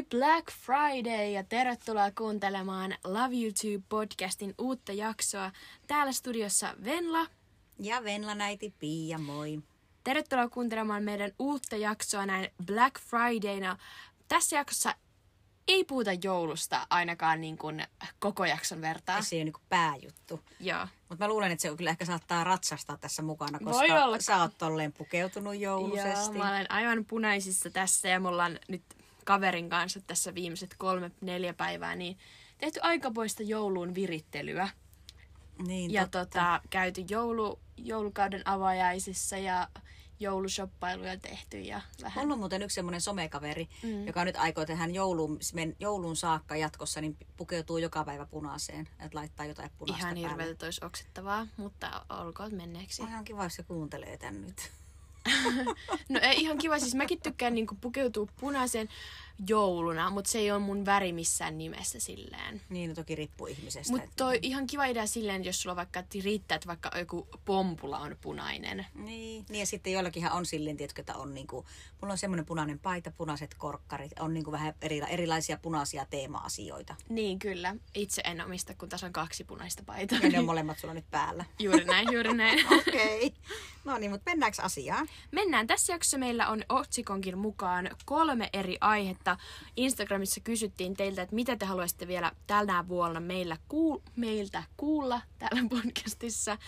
Happy Black Friday ja tervetuloa kuuntelemaan Love YouTube podcastin uutta jaksoa. Täällä studiossa Venla. Ja Venla-näiti Pia, moi. Tervetuloa kuuntelemaan meidän uutta jaksoa näin Black Fridayna. Tässä jaksossa ei puhuta joulusta ainakaan niin kuin koko jakson vertaa. Se ei ole niin pääjuttu. Joo. Mutta mä luulen, että se kyllä ehkä saattaa ratsastaa tässä mukana, koska Voi olla. sä oot tolleen pukeutunut jouluisesti. Joo, mä olen aivan punaisissa tässä ja me ollaan nyt kaverin kanssa tässä viimeiset kolme, neljä päivää niin tehty aikapoista jouluun virittelyä. Niin, ja totta. tota, käyty joulu, joulukauden avajaisissa ja joulushoppailuja tehty ja vähän. Mulla on muuten yksi semmoinen somekaveri, Mm. joka nyt aikoo tehdä jouluun, jouluun saakka jatkossa, niin pukeutuu joka päivä punaiseen. Että laittaa jotain punaista Ihan päälle. hirveältä olisi oksettavaa, mutta olkoon menneeksi. Ihan kiva, jos se kuuntelee tän nyt. No ei ihan kiva, siis mäkin tykkään niinku pukeutua punaiseen jouluna, mutta se ei ole mun väri missään nimessä silleen. Niin, no toki riippuu ihmisestä. Mutta että- toi ihan kiva idea silleen, jos sulla vaikka että riittää, että vaikka joku pompula on punainen. Niin, niin ja sitten joillakinhan on silleen, tiedätkö, että on niinku, mulla on semmoinen punainen paita, punaiset korkkarit, on niinku vähän eri, erilaisia punaisia teema-asioita. Niin kyllä. Itse en omista, kun tässä on kaksi punaista paitaa. Ja ne on molemmat sulla nyt päällä. Juuri näin, juuri näin. Okei. Okay. No niin, mutta mennäänkö asiaan? Mennään. Tässä jaksossa meillä on otsikonkin mukaan kolme eri aihetta. Instagramissa kysyttiin teiltä, että mitä te haluaisitte vielä tänä vuonna meillä kuul- meiltä kuulla täällä podcastissa.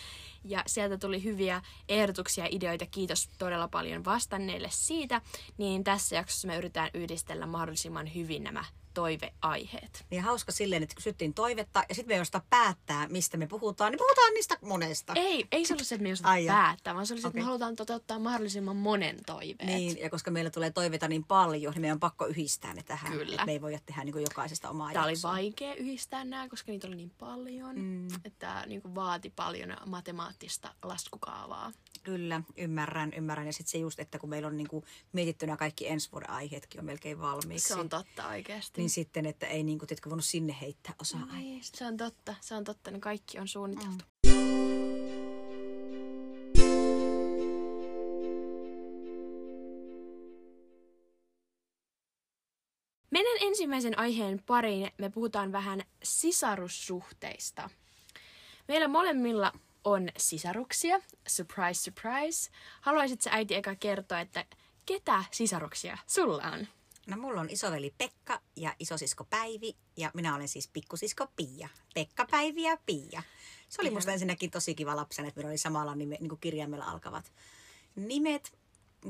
Ja sieltä tuli hyviä ehdotuksia ja ideoita. Kiitos todella paljon vastanneille siitä. Niin tässä jaksossa me yritetään yhdistellä mahdollisimman hyvin nämä toiveaiheet. Niin hauska silleen, että kysyttiin toivetta ja sitten me ei osata päättää, mistä me puhutaan, niin puhutaan niistä monesta. Ei, ei se ollut se, että me ei osata Ai päättää, vaan se oli se, että me halutaan toteuttaa mahdollisimman monen toiveet. Niin, ja koska meillä tulee toiveita niin paljon, niin meidän on pakko yhdistää ne tähän. Kyllä. Me ei voida tehdä niin jokaisesta omaa Tämä oli jaksoa. vaikea yhdistää nämä, koska niitä oli niin paljon, mm. että tämä niin vaati paljon matemaattista laskukaavaa. Kyllä, ymmärrän, ymmärrän. Ja sitten se just, että kun meillä on niinku mietittynä kaikki ensi vuoden aiheetkin on melkein valmiiksi. Se on totta oikeasti. Niin sitten, että ei niinku, tiedätkö, voinut sinne heittää osaa aiheesta. Niin, se on totta, se on totta, ne kaikki on suunniteltu. Mennään ensimmäisen aiheen pariin. Me puhutaan vähän sisarussuhteista. Meillä molemmilla on sisaruksia. Surprise, surprise. Haluaisitko äiti eka kertoa, että ketä sisaruksia sulla on? No mulla on isoveli Pekka ja isosisko Päivi ja minä olen siis pikkusisko Pia. Pekka, Päivi ja Pia. Se oli Ihana. musta ensinnäkin tosi kiva lapsena, että meillä oli samalla nime, niin kuin kirjaimella alkavat nimet.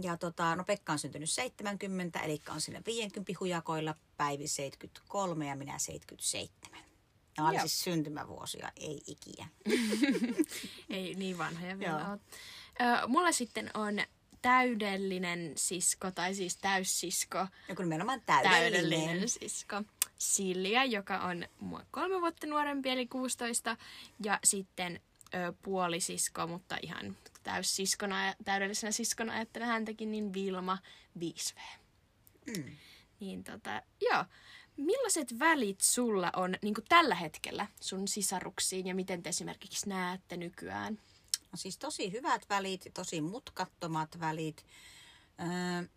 Ja tota, no Pekka on syntynyt 70, eli on sinne 50 hujakoilla, Päivi 73 ja minä 77. Nämä oli Joo. siis syntymävuosia, ei ikiä. Ei niin vanhoja vielä Joo. ole. Mulla sitten on täydellinen sisko, tai siis täyssisko. Joku nimenomaan täydellinen. Täydellinen sisko. Silja, joka on mua kolme vuotta nuorempi, eli 16. Ja sitten ö, puolisisko, mutta ihan täyssiskona täydellisenä siskona ajattelen häntäkin, niin Vilma 5V. Mm. Niin tota, joo. Millaiset välit sulla on niin tällä hetkellä sun sisaruksiin ja miten te esimerkiksi näette nykyään? No siis tosi hyvät välit, tosi mutkattomat välit. Öö,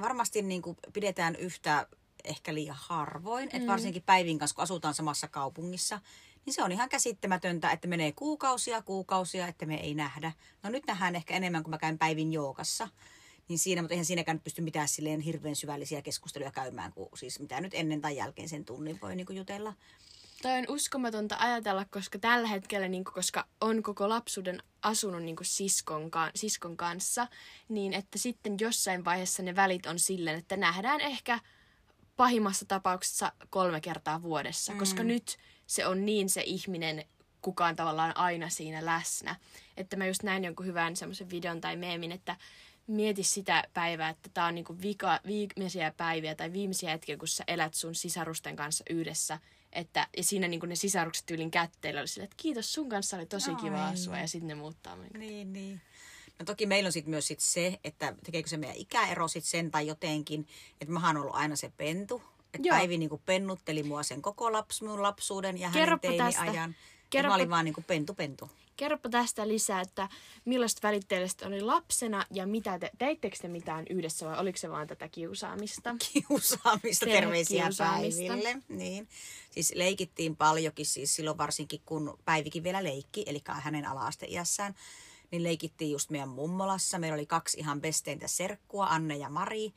varmasti niin kuin pidetään yhtä ehkä liian harvoin, mm. että varsinkin Päivin kanssa, kun asutaan samassa kaupungissa, niin se on ihan käsittämätöntä, että menee kuukausia, kuukausia, että me ei nähdä. No nyt nähdään ehkä enemmän, kun mä käyn Päivin joogassa. Niin siinä, mutta eihän siinäkään pysty mitään silleen hirveän syvällisiä keskusteluja käymään, kun siis mitä nyt ennen tai jälkeen sen tunnin voi niin kuin jutella. Toi on uskomatonta ajatella, koska tällä hetkellä, niin koska on koko lapsuuden asunut niin siskon, ka- siskon kanssa, niin että sitten jossain vaiheessa ne välit on silleen, että nähdään ehkä pahimmassa tapauksessa kolme kertaa vuodessa, mm. koska nyt se on niin se ihminen, kuka on tavallaan aina siinä läsnä. Että mä just näin jonkun hyvän semmoisen videon tai meemin, että mieti sitä päivää, että tämä on niinku vika, viimeisiä päiviä tai viimeisiä hetkiä, kun sä elät sun sisarusten kanssa yhdessä. Että, ja siinä niinku ne sisarukset tyylin kätteillä oli silleen, että kiitos, sun kanssa oli tosi kiva Ai. asua. Ja sitten ne muuttaa. Niin. Niin, niin. No toki meillä on sitten myös sit se, että tekeekö se meidän ikäero sit sen tai jotenkin, että mä oon ollut aina se pentu. Että. Päivi niinku pennutteli mua sen koko laps, mun lapsuuden ja hänen Kerropa tästä. Kerropa... Mä olin vaan niin kuin pentu pentu. Kerropa tästä lisää, että millaista välit teille oli lapsena ja mitä te, teittekö te mitään yhdessä vai oliko se vaan tätä kiusaamista? Kiusaamista, terveisiä Päiville. Niin. Siis leikittiin paljonkin, siis silloin varsinkin kun Päivikin vielä leikki, eli hänen ala-asteiässään niin leikittiin just meidän mummolassa. Meillä oli kaksi ihan besteintä serkkua, Anne ja Mari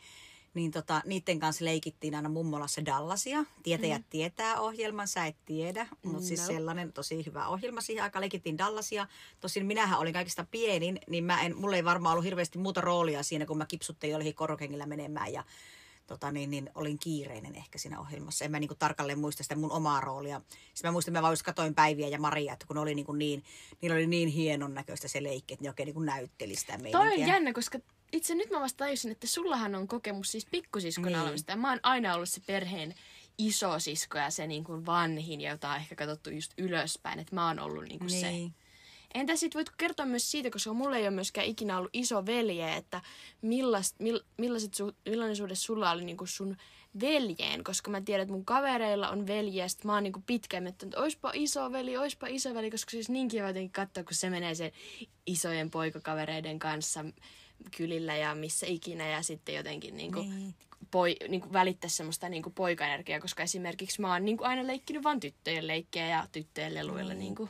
niin tota, niiden kanssa leikittiin aina mummolassa Dallasia. Tietäjät mm. tietää ohjelman, sä et tiedä, mutta siis no. siis sellainen tosi hyvä ohjelma siihen aikaan. Leikittiin Dallasia. Tosin minähän olin kaikista pienin, niin mä en, mulla ei varmaan ollut hirveästi muuta roolia siinä, kun mä kipsuttiin jollekin korokengillä menemään ja tota, niin, niin, olin kiireinen ehkä siinä ohjelmassa. En mä niin kuin, tarkalleen muista sitä mun omaa roolia. Sitten mä muistan, että mä vaan katoin Päiviä ja Maria, että kun oli niin, kuin niin, niillä oli niin hienon näköistä se leikki, että ne oikein niin kuin näytteli sitä meininkiä. Toi on jännä, koska itse nyt mä vasta tajusin, että sullahan on kokemus siis pikkusiskon niin. olemista. Ja mä oon aina ollut se perheen iso sisko ja se niin kuin vanhin, jota on ehkä katsottu just ylöspäin. Että mä oon ollut niin kuin niin. se. Entä sitten voit kertoa myös siitä, koska mulla ei ole myöskään ikinä ollut iso velje, että millast, mill, millaiset su, millainen suhde sulla oli niin kuin sun veljeen, koska mä tiedän, että mun kavereilla on veljeä, ja mä oon niin pitkään että oispa iso veli, oispa iso veli, koska siis niin kiva jotenkin katsoa, kun se menee sen isojen poikakavereiden kanssa kylillä ja missä ikinä ja sitten jotenkin niin kuin, niin. Poi, niin kuin välittää semmoista niin kuin poikaenergiaa, koska esimerkiksi mä oon niin kuin aina leikkinyt vain tyttöjen leikkejä ja tyttöjen leluilla. Niin. Niin kuin.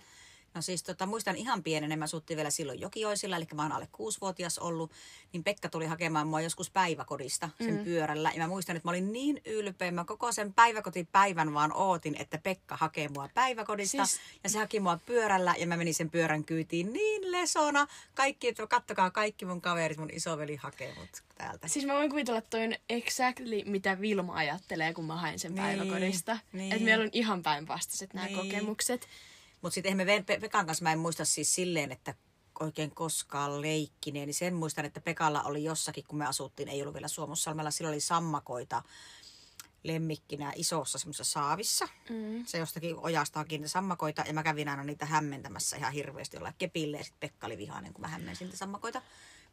No siis tota, muistan ihan pienen, mä sutti vielä silloin Jokioisilla, eli mä oon alle kuusivuotias ollut, niin Pekka tuli hakemaan mua joskus päiväkodista sen mm. pyörällä. Ja mä muistan, että mä olin niin ylpeä, mä koko sen päiväkotipäivän vaan ootin, että Pekka hakee mua päiväkodista. Siis... Ja se haki mua pyörällä ja mä menin sen pyörän kyytiin niin lesona. Kaikki, että kattokaa kaikki mun kaverit, mun isoveli hakee mut täältä. Siis mä voin kuvitella, että toi on exactly mitä Vilma ajattelee, kun mä hain sen niin, päiväkodista. Niin. Että meillä on ihan päinvastaiset nämä niin. kokemukset. Mutta sitten me Pekan kanssa mä en muista siis silleen, että oikein koskaan leikkineen. Niin sen muistan, että Pekalla oli jossakin, kun me asuttiin, ei ollut vielä Suomussalmella, sillä oli sammakoita lemmikkinä isossa semmoisessa saavissa. Mm. Se jostakin ojasta kiinni sammakoita ja mä kävin aina niitä hämmentämässä ihan hirveästi jollain kepille ja sitten Pekka oli vihainen, kun mä hämmensin niitä sammakoita.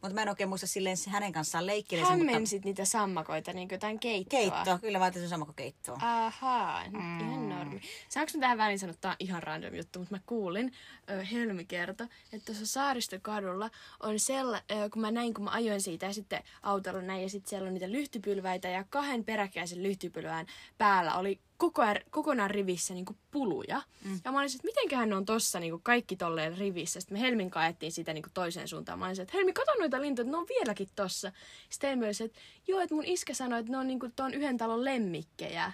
Mutta mä en oikein muista silleen hänen kanssaan leikkiä. Hämmensit mutta... niitä sammakoita, niin kuin jotain keittoa? Keittoa, kyllä mä sen sammakokeittoa. Ahaa, mm. ihan normi. Saanko mä tähän väliin sanoa, että ihan random juttu, mutta mä kuulin, ö, Helmi kertoi, että tuossa Saaristokadulla on sella, ö, kun mä näin, kun mä ajoin siitä ja sitten autolla näin ja sitten siellä on niitä lyhtypylväitä ja kahden peräkkäisen lyhtypylvään päällä oli koko, kokonaan rivissä niin kuin puluja. Mm. Ja mä olisin, että mitenköhän ne on tossa niin kuin kaikki tolleen rivissä. Sitten me Helmin kaettiin sitä niin kuin toiseen suuntaan. Mä olisin, että Helmi, kato noita lintuja, että ne on vieläkin tossa. Sitten Helmi olisi, että joo, että mun iskä sanoi, että ne on niin kuin tuon yhden talon lemmikkejä.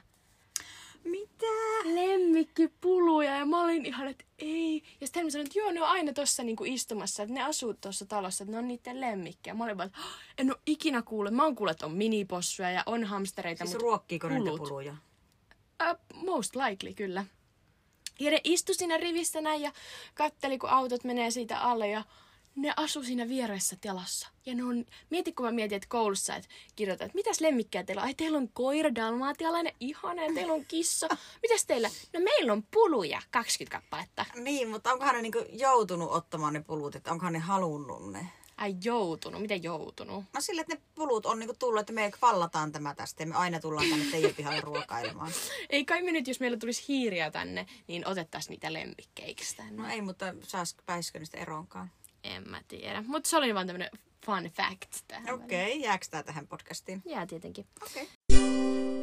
Mitä? Lemmikkipuluja. Ja mä olin ihan, että ei. Ja sitten Helmi sanoi, että joo, ne on aina tossa niinku istumassa, että ne asuu tuossa talossa, että ne on niiden lemmikkejä. Mä olin vaan, että en ole ikinä kuullut. Mä oon kuullut, että on minipossuja ja on hamstereita. Siis ruokkiiko niitä puluja? Uh, most likely, kyllä. Ja ne istui siinä rivissä näin ja katteli, kun autot menee siitä alle ja ne asu siinä vieressä telassa. Ja ne on, mieti kun mä mietin, että koulussa, että kirjoitan, että mitäs lemmikkejä teillä on? Ai teillä on koira, dalmaatialainen, ihana, ja teillä on kissa. Mitäs teillä? No meillä on puluja, 20 kappaletta. Niin, mutta onkohan ne niinku joutunut ottamaan ne pulut, että onkohan ne halunnut ne? Ai joutunut, miten joutunut? No sille, että ne pulut on niinku tullut, että me vallataan tämä tästä ja me aina tullaan tänne teidän pihalle ruokailemaan. ei kai me nyt, jos meillä tulisi hiiriä tänne, niin otettaisiin niitä lemmikkeiksi tänne. No ei, mutta saas pääsikö niistä eroonkaan? En mä tiedä, mutta se oli vaan tämmönen fun fact tähän. Okei, okay, jääkö tää tähän podcastiin? Jää tietenkin. Okei. Okay.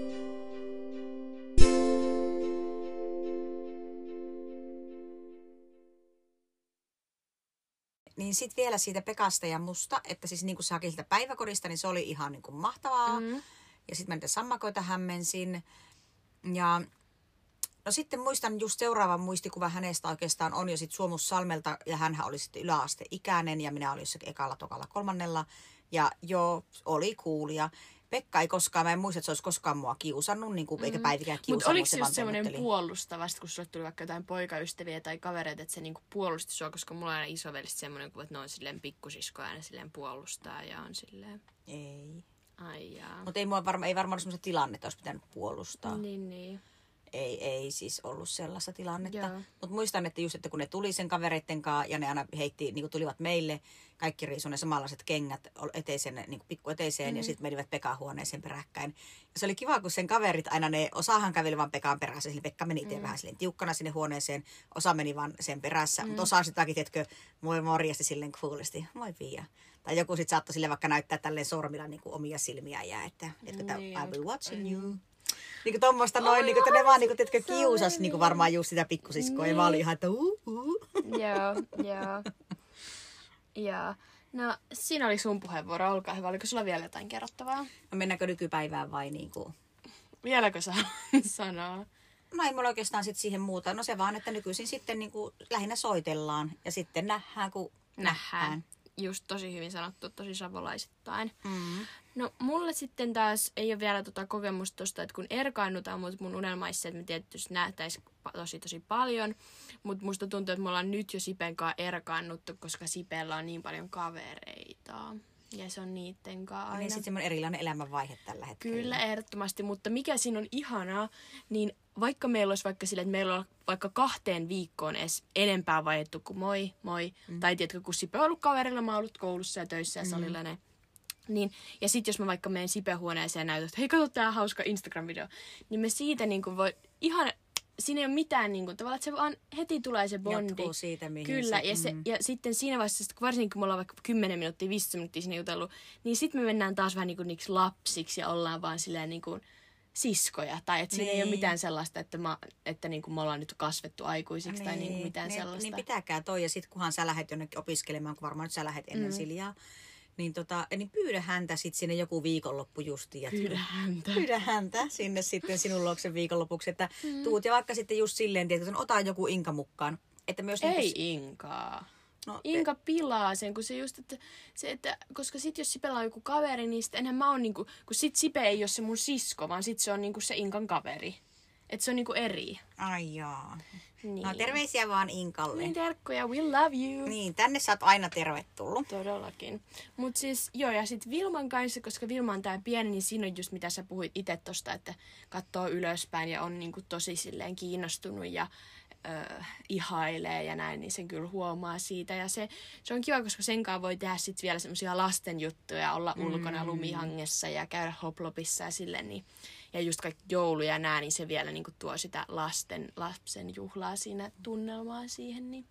Niin sitten vielä siitä Pekasta ja musta, että siis niin kuin se haki siltä päiväkodista, niin se oli ihan niin kuin mahtavaa. Mm. Ja sitten mä niitä sammakoita hämmensin. Ja no sitten muistan just seuraavan muistikuva hänestä oikeastaan on jo sitten Suomussalmelta. Ja hän oli sitten yläasteikäinen ja minä olin jossakin ekalla, tokalla, kolmannella. Ja jo oli kuulia. Pekka ei koskaan, mä en muista, että se olisi koskaan mua kiusannut, niin kuin, mm. eikä päivikään kiusannut. Mutta oliko se just semmoinen puolustava, kun sulle tuli vaikka jotain poikaystäviä tai kavereita, että se niinku puolusti sua, koska mulla on aina isovelistä semmoinen, että ne on silleen pikkusiskoja ja silleen puolustaa ja on silleen... Ei. Ai jaa. Mutta ei, mua varma, ei varmaan ole semmoista tilannetta, olisi pitänyt puolustaa. Niin, niin. Ei, ei siis ollut sellaista tilannetta. Mutta muistan, että just, että kun ne tuli sen kavereitten kanssa ja ne aina heitti, niin tulivat meille, kaikki riisui ne samanlaiset kengät eteiseen, niin pikku eteiseen mm. ja sitten menivät Pekan huoneeseen peräkkäin. Ja se oli kiva, kun sen kaverit aina ne, osahan käveli vaan Pekan perässä, sillä Pekka meni itse mm. vähän silleen tiukkana sinne huoneeseen, osa meni vaan sen perässä, mm. mutta osa sitäkin, tiedätkö, moi morjasti silleen coolisti, moi Pia. Tai joku sitten saattoi sille vaikka näyttää tälleen sormilla niin kuin omia silmiä ja että, että Niin, I will watching you. Niin kuin tommoista noin, niin kuin, että ne vaan niin kuin, tiedätkö, kiusas niin kuin varmaan just sitä pikkusiskoa. Ja mä olin ihan, että uh, uh. Joo, joo. Joo. No, siinä oli sun puheenvuoro. Olkaa hyvä. Oliko sulla vielä jotain kerrottavaa? No mennäänkö nykypäivään vai niin kuin... Vieläkö saa sanoa? No ei mulla oikeastaan sit siihen muuta. No se vaan, että nykyisin sitten niin kuin lähinnä soitellaan ja sitten nähdään, kun nähdään. Just tosi hyvin sanottu, tosi savolaisittain. Mm. No mulle sitten taas ei ole vielä tota kokemusta tosta, että kun erkaannutaan, mutta mun unelmaissa, että me tietysti nähtäis tosi tosi paljon. Mutta musta tuntuu, että me ollaan nyt jo Sipen kanssa erkaannuttu, koska Sipellä on niin paljon kavereita. Ja se on niitten kanssa aina. Niin sitten semmoinen erilainen elämänvaihe tällä hetkellä. Kyllä, ehdottomasti. Mutta mikä siinä on ihanaa, niin vaikka meillä olisi vaikka sille, että meillä on vaikka kahteen viikkoon edes enempää vaihdettu kuin moi, moi. Mm. Tai tiedätkö, kun Sipe on ollut kaverilla, mä oon ollut koulussa ja töissä ja salilla ne. Niin, ja sitten jos mä vaikka menen Sipe-huoneeseen ja näytän, että hei, kato tää hauska Instagram-video, niin me siitä niin kuin voi ihan, siinä ei ole mitään niin kuin, tavallaan, että se vaan heti tulee se bondi. Jatkuu siitä, mihin Kyllä, se- ja, se, mm. ja sitten siinä vaiheessa, varsinkin kun me ollaan vaikka 10 minuuttia, 15 minuuttia siinä jutellut, niin sitten me mennään taas vähän niin kuin niiksi lapsiksi ja ollaan vaan silleen niin kuin siskoja. Tai että siinä ei ole Niin. mitään sellaista, että, mä, että niin kuin me ollaan nyt kasvettu aikuisiksi tai niin kuin mitään niin, sellaista. Niin pitääkää toi ja sitten kunhan sä lähdet jonnekin opiskelemaan, kun varmaan nyt sä lähdet ennen mm. Siljaa, niin, tota, niin pyydä häntä sitten sinne joku viikonloppu justiin. Pyydä häntä. Pyydä häntä sinne sitten sinun luokse viikonlopuksi, että mm. tuut ja vaikka sitten just silleen, että ota joku inka mukaan. Että myös Ei niinku- Inkaa. No, Inka pilaa sen, kun se just, että, se, että koska sit jos Sipellä on joku kaveri, niin sit enhän mä oon niinku, kun sit Sipe ei ole se mun sisko, vaan sit se on niinku se Inkan kaveri. Että se on niinku eri. Ai jaa. Niin. No terveisiä vaan Inkalle. Niin terkkuja, we love you. Niin, tänne sä oot aina tervetullut. Todellakin. Mutta siis joo, ja sitten Vilman kanssa, koska Vilma on tää pieni, niin siinä on just mitä sä puhuit itse tosta, että katsoo ylöspäin ja on niinku tosi silleen kiinnostunut ja ö, ihailee ja näin, niin sen kyllä huomaa siitä. Ja se, se on kiva, koska sen kanssa voi tehdä sitten vielä semmoisia lasten juttuja, olla ulkona lumihangessa ja käydä hoplopissa ja silleen, niin ja just kaikki joulu ja nää, niin se vielä niinku tuo sitä lasten, lapsen juhlaa siinä tunnelmaa siihen, niin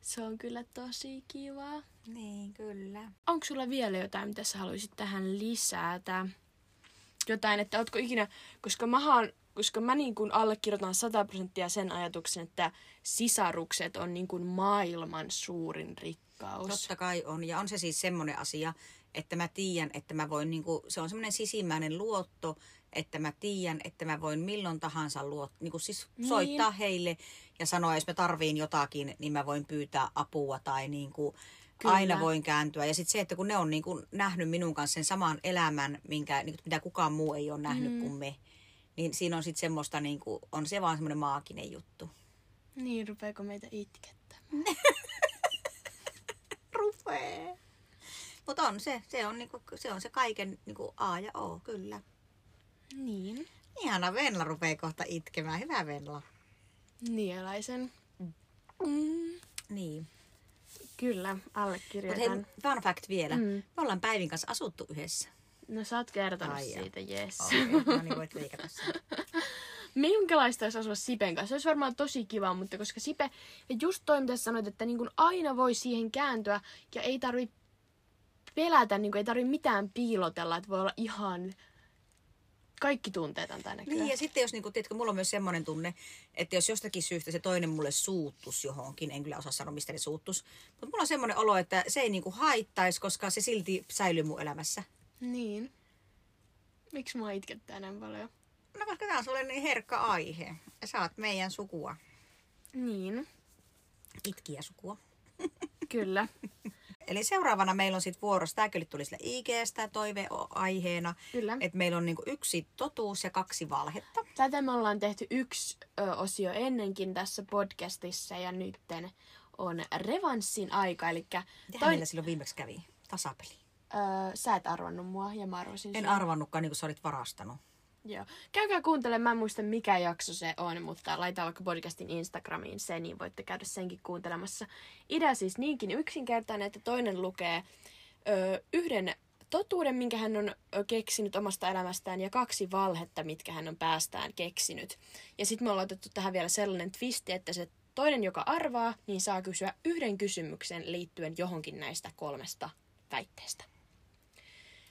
se on kyllä tosi kivaa. Niin, kyllä. Onko sulla vielä jotain, mitä sä haluaisit tähän lisätä? Jotain, että ootko ikinä, koska mä, haan, koska mä niin kuin allekirjoitan 100 prosenttia sen ajatuksen, että sisarukset on niin kuin maailman suurin rikkaus. Totta kai on. Ja on se siis semmoinen asia, että mä tiedän, että mä voin, niinku, se on semmoinen sisimmäinen luotto, että mä tiedän, että mä voin milloin tahansa luot, niinku siis Niin. soittaa heille ja sanoa, jos mä tarviin jotakin, niin mä voin pyytää apua tai niinku, Kyllä. aina voin kääntyä. Ja sitten se, että kun ne on niinku nähnyt minun kanssa sen saman elämän, minkä, niinku, mitä kukaan muu ei ole nähnyt mm. kuin me, niin siinä on sitten semmoista, niinku, on se vaan semmoinen maaginen juttu. Niin, rupeeko meitä itkettää? Rupee. Mutta on se, se on, niinku, se on se kaiken niinku A ja O, kyllä. Niin. Ihana Venla rupeaa kohta itkemään. Hyvä Venla. Nielaisen. Mm, Niin. kyllä, Mutta hei, allekirjoitan. fun fact vielä. Mm. Me ollaan Päivin kanssa asuttu yhdessä. No sä oot kertonut Ai jaa. siitä, yes. Okei, no niin voit leikata sen. Minkälaista olisi asua Sipen kanssa? Se olisi varmaan tosi kiva, mutta koska Sipe, ja just toi mitä sanoit, että niin aina voi siihen kääntyä ja ei tarvi pelätä, niin ei tarvi mitään piilotella, että voi olla ihan kaikki tunteet on tänne Niin, ja sitten jos, niin kun, tiedätkö, mulla on myös semmoinen tunne, että jos jostakin syystä se toinen mulle suuttus johonkin, en kyllä osaa sanoa, mistä ne suuttus, mutta mulla on semmoinen olo, että se ei niin kuin haittaisi, koska se silti säilyy mun elämässä. Niin. Miksi mua itkettää näin paljon? No koska tämä on sulle niin herkkä aihe. Ja sä oot meidän sukua. Niin, Itkiä sukua. kyllä. Eli seuraavana meillä on sitten vuorossa, tämäkin tuli sille IGstä toiveaiheena, Kyllä. että meillä on niinku yksi totuus ja kaksi valhetta. Tätä me ollaan tehty yksi ö, osio ennenkin tässä podcastissa ja nytten on revanssin aika. Eli toi, meillä silloin viimeksi kävi? Tasapeli. ö, sä et arvannut mua ja mä arvasin En sua. arvannutkaan, niin kuin sä olit varastanut. Joo. Käykää kuuntelemaan, mä en muista mikä jakso se on, mutta laita vaikka podcastin Instagramiin se, niin voitte käydä senkin kuuntelemassa. Idea siis niinkin yksinkertainen, että toinen lukee ö, yhden totuuden, minkä hän on keksinyt omasta elämästään, ja kaksi valhetta, mitkä hän on päästään keksinyt. Ja sitten me ollaan otettu tähän vielä sellainen twisti, että se toinen, joka arvaa, niin saa kysyä yhden kysymyksen liittyen johonkin näistä kolmesta väitteestä.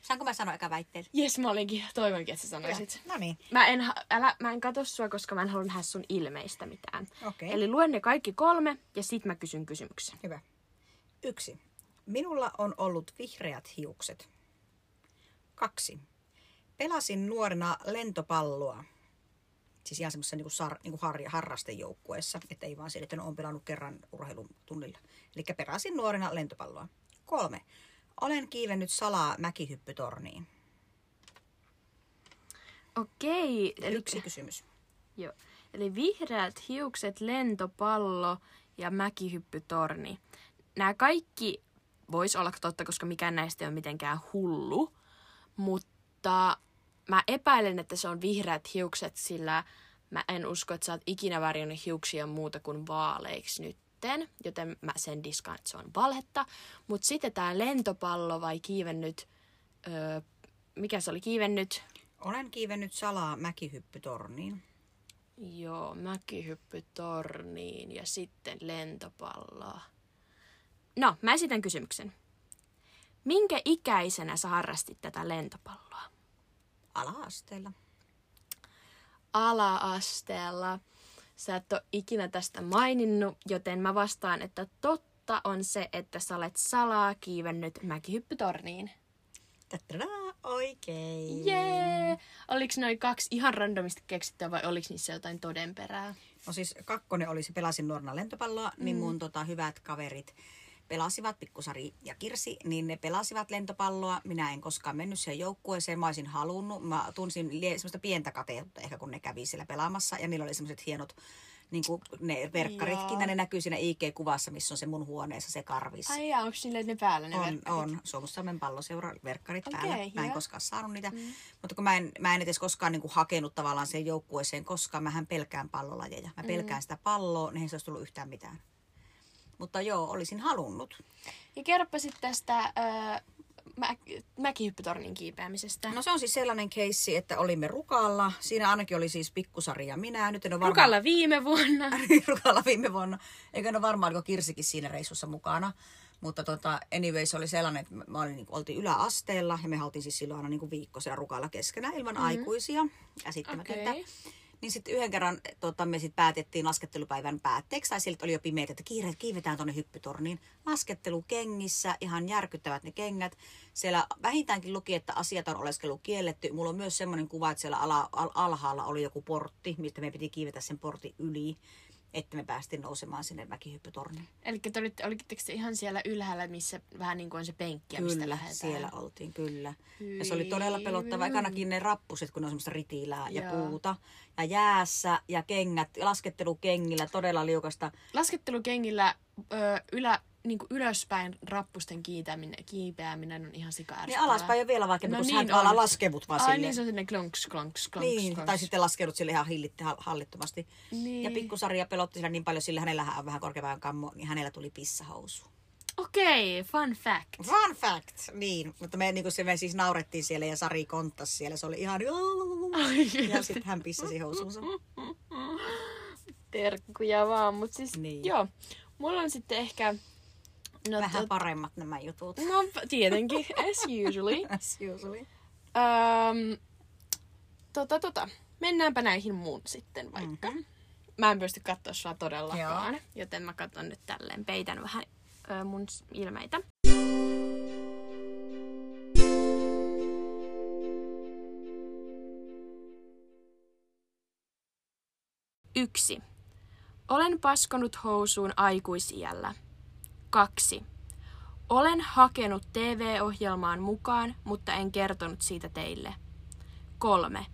Saanko mä sanoa eka väitteen? Jes, mä olinkin, toivonkin, että sä sanoisit. No niin. Mä en, ha- älä, mä en katso sua, koska mä en halua nähdä sun ilmeistä mitään. Okei. Eli luen ne kaikki kolme ja sit mä kysyn kysymyksen. Hyvä. Yksi. Minulla on ollut vihreät hiukset. Kaksi. Pelasin nuorena lentopalloa. Siis ihan semmoisessa niin sar, niin har, harrastejoukkueessa, että ei vaan sille, että no, on pelannut kerran urheilutunnilla. Eli pelasin nuorena lentopalloa. Kolme. Olen kiivennyt salaa mäkihyppytorniin. Okei, eli, Yksi kysymys. joo. eli vihreät hiukset, lentopallo ja mäkihyppytorni. Nämä kaikki vois olla totta, koska mikään näistä ei ole mitenkään hullu, mutta mä epäilen, että se on vihreät hiukset, sillä mä en usko, että sä oot ikinä värjännyt hiuksia muuta kuin vaaleiksi nytten, joten mä sen diskaan, että se on valhetta. Mutta sitten tää lentopallo vai kiivennyt, öö, mikä se oli kiivennyt? Olen kiivennyt salaa mäkihyppytorniin. Joo, mäkihyppy torniin ja sitten lentopalloa. No, mä esitän kysymyksen. Minkä ikäisenä sä harrastit tätä lentopalloa? Ala-asteella. Ala-asteella. Sä et ole ikinä tästä maininnut, joten mä vastaan, että totta on se, että sä olet salaa kiivennyt mäkihyppytorniin. Tadaa, oikein. Jee! Oliko noin kaksi ihan randomista keksittyä vai oliko niissä jotain todenperää? No siis kakkonen oli se pelasin nuorena lentopalloa, mm. niin mun tota, hyvät kaverit pelasivat, Pikkusari ja Kirsi, niin ne pelasivat lentopalloa. Minä en koskaan mennyt siihen joukkueeseen, mä olisin halunnut. Mä tunsin semmoista pientä kateutta ehkä, kun ne kävi siellä pelaamassa. Ja niillä oli semmoiset hienot niin kuin ne verkkaritkin, ja ne näkyy siinä IG-kuvassa, missä on se mun huoneessa se karvis. Ai jaa, onko niille ne päällä ne On, verkkarit? on. Suomussalmen palloseura verkkarit Okei, päällä. Mä en hyvä. koskaan saanut niitä. Mm. Mutta kun mä en, mä en edes koskaan niin kuin hakenut tavallaan sen joukkueeseen koskaan. Mähän pelkään pallolajeja. Mä pelkään mm. sitä palloa, niin ei se olisi tullut yhtään mitään. Mutta joo, olisin halunnut. Ja kerropa sitten tästä öö, mä, mäkihyppytornin kiipeämisestä. No se on siis sellainen keissi, että olimme Rukalla. Siinä ainakin oli siis pikkusari ja minä. Nyt en varma... Rukalla viime vuonna. Rukalla viime vuonna. Eikä ole varma, oliko Kirsikin siinä reissussa mukana. Mutta tota, anyway, se oli sellainen, että mä olin, niin kuin, oltiin yläasteella ja me oltiin siis silloin aina niin kuin viikko siellä Rukalla keskenään ilman mm. aikuisia. Käsittämätöntä. Okei. Niin sitten yhden kerran tota, me sitten päätettiin laskettelupäivän päätteeksi, tai siltä oli jo pimeät, että kiire, kiivetään tuonne hyppytorniin. Laskettelukengissä, ihan järkyttävät ne kengät. Siellä vähintäänkin luki, että asiat on oleskelu kielletty. Mulla on myös semmoinen kuva, että siellä ala, al, alhaalla oli joku portti, mistä me piti kiivetä sen portin yli, että me päästiin nousemaan sinne mäkihyppytorniin. Eli te olitte, olitteko te ihan siellä ylhäällä, missä vähän niin kuin on se penkki, ja mistä Kyllä, lähdetään? siellä oltiin, kyllä. Ja se oli todella pelottava. Ekanakin ne rappuset, kun ne on semmoista ritilää ja Joo. puuta. Ja jäässä ja kengät, laskettelukengillä, todella liukasta. Laskettelukengillä ö, ylä, niin kuin ylöspäin rappusten kiitäminen, kiipeäminen on ihan sika Niin alaspäin on vielä vaikeampi, No kun niin sä laskevut vaan Ai silleen. niin, se on sinne klonks, klonks, klonks, Niin, klonks. tai sitten laskeudut sille ihan hillitti, hall- hallittomasti. Niin. Ja pikkusarja pelotti sillä niin paljon, sillä hänellä on vähän korkeampaan kammo, niin hänellä tuli pissahousu. Okei, fun fact. Fun fact! Niin, mutta me, niin se, me siis naurettiin siellä ja Sari konttas siellä. Se oli ihan... Ja sitten hän pissasi housuunsa. Terkkuja vaan, mutta siis Niin. joo. Mulla on sitten ehkä... No, Vähän tot- paremmat nämä jutut. no tietenkin, as usually. As usually. Öm, tota, tota. Mennäänpä näihin muun sitten vaikka. Mm-hmm. Mä en pysty katsoa sua todellakaan, Joo. joten mä katson nyt tälleen, peitän vähän ö, mun ilmeitä. Yksi. Olen paskonut housuun aikuisiällä. Kaksi. Olen hakenut TV-ohjelmaan mukaan, mutta en kertonut siitä teille. 3.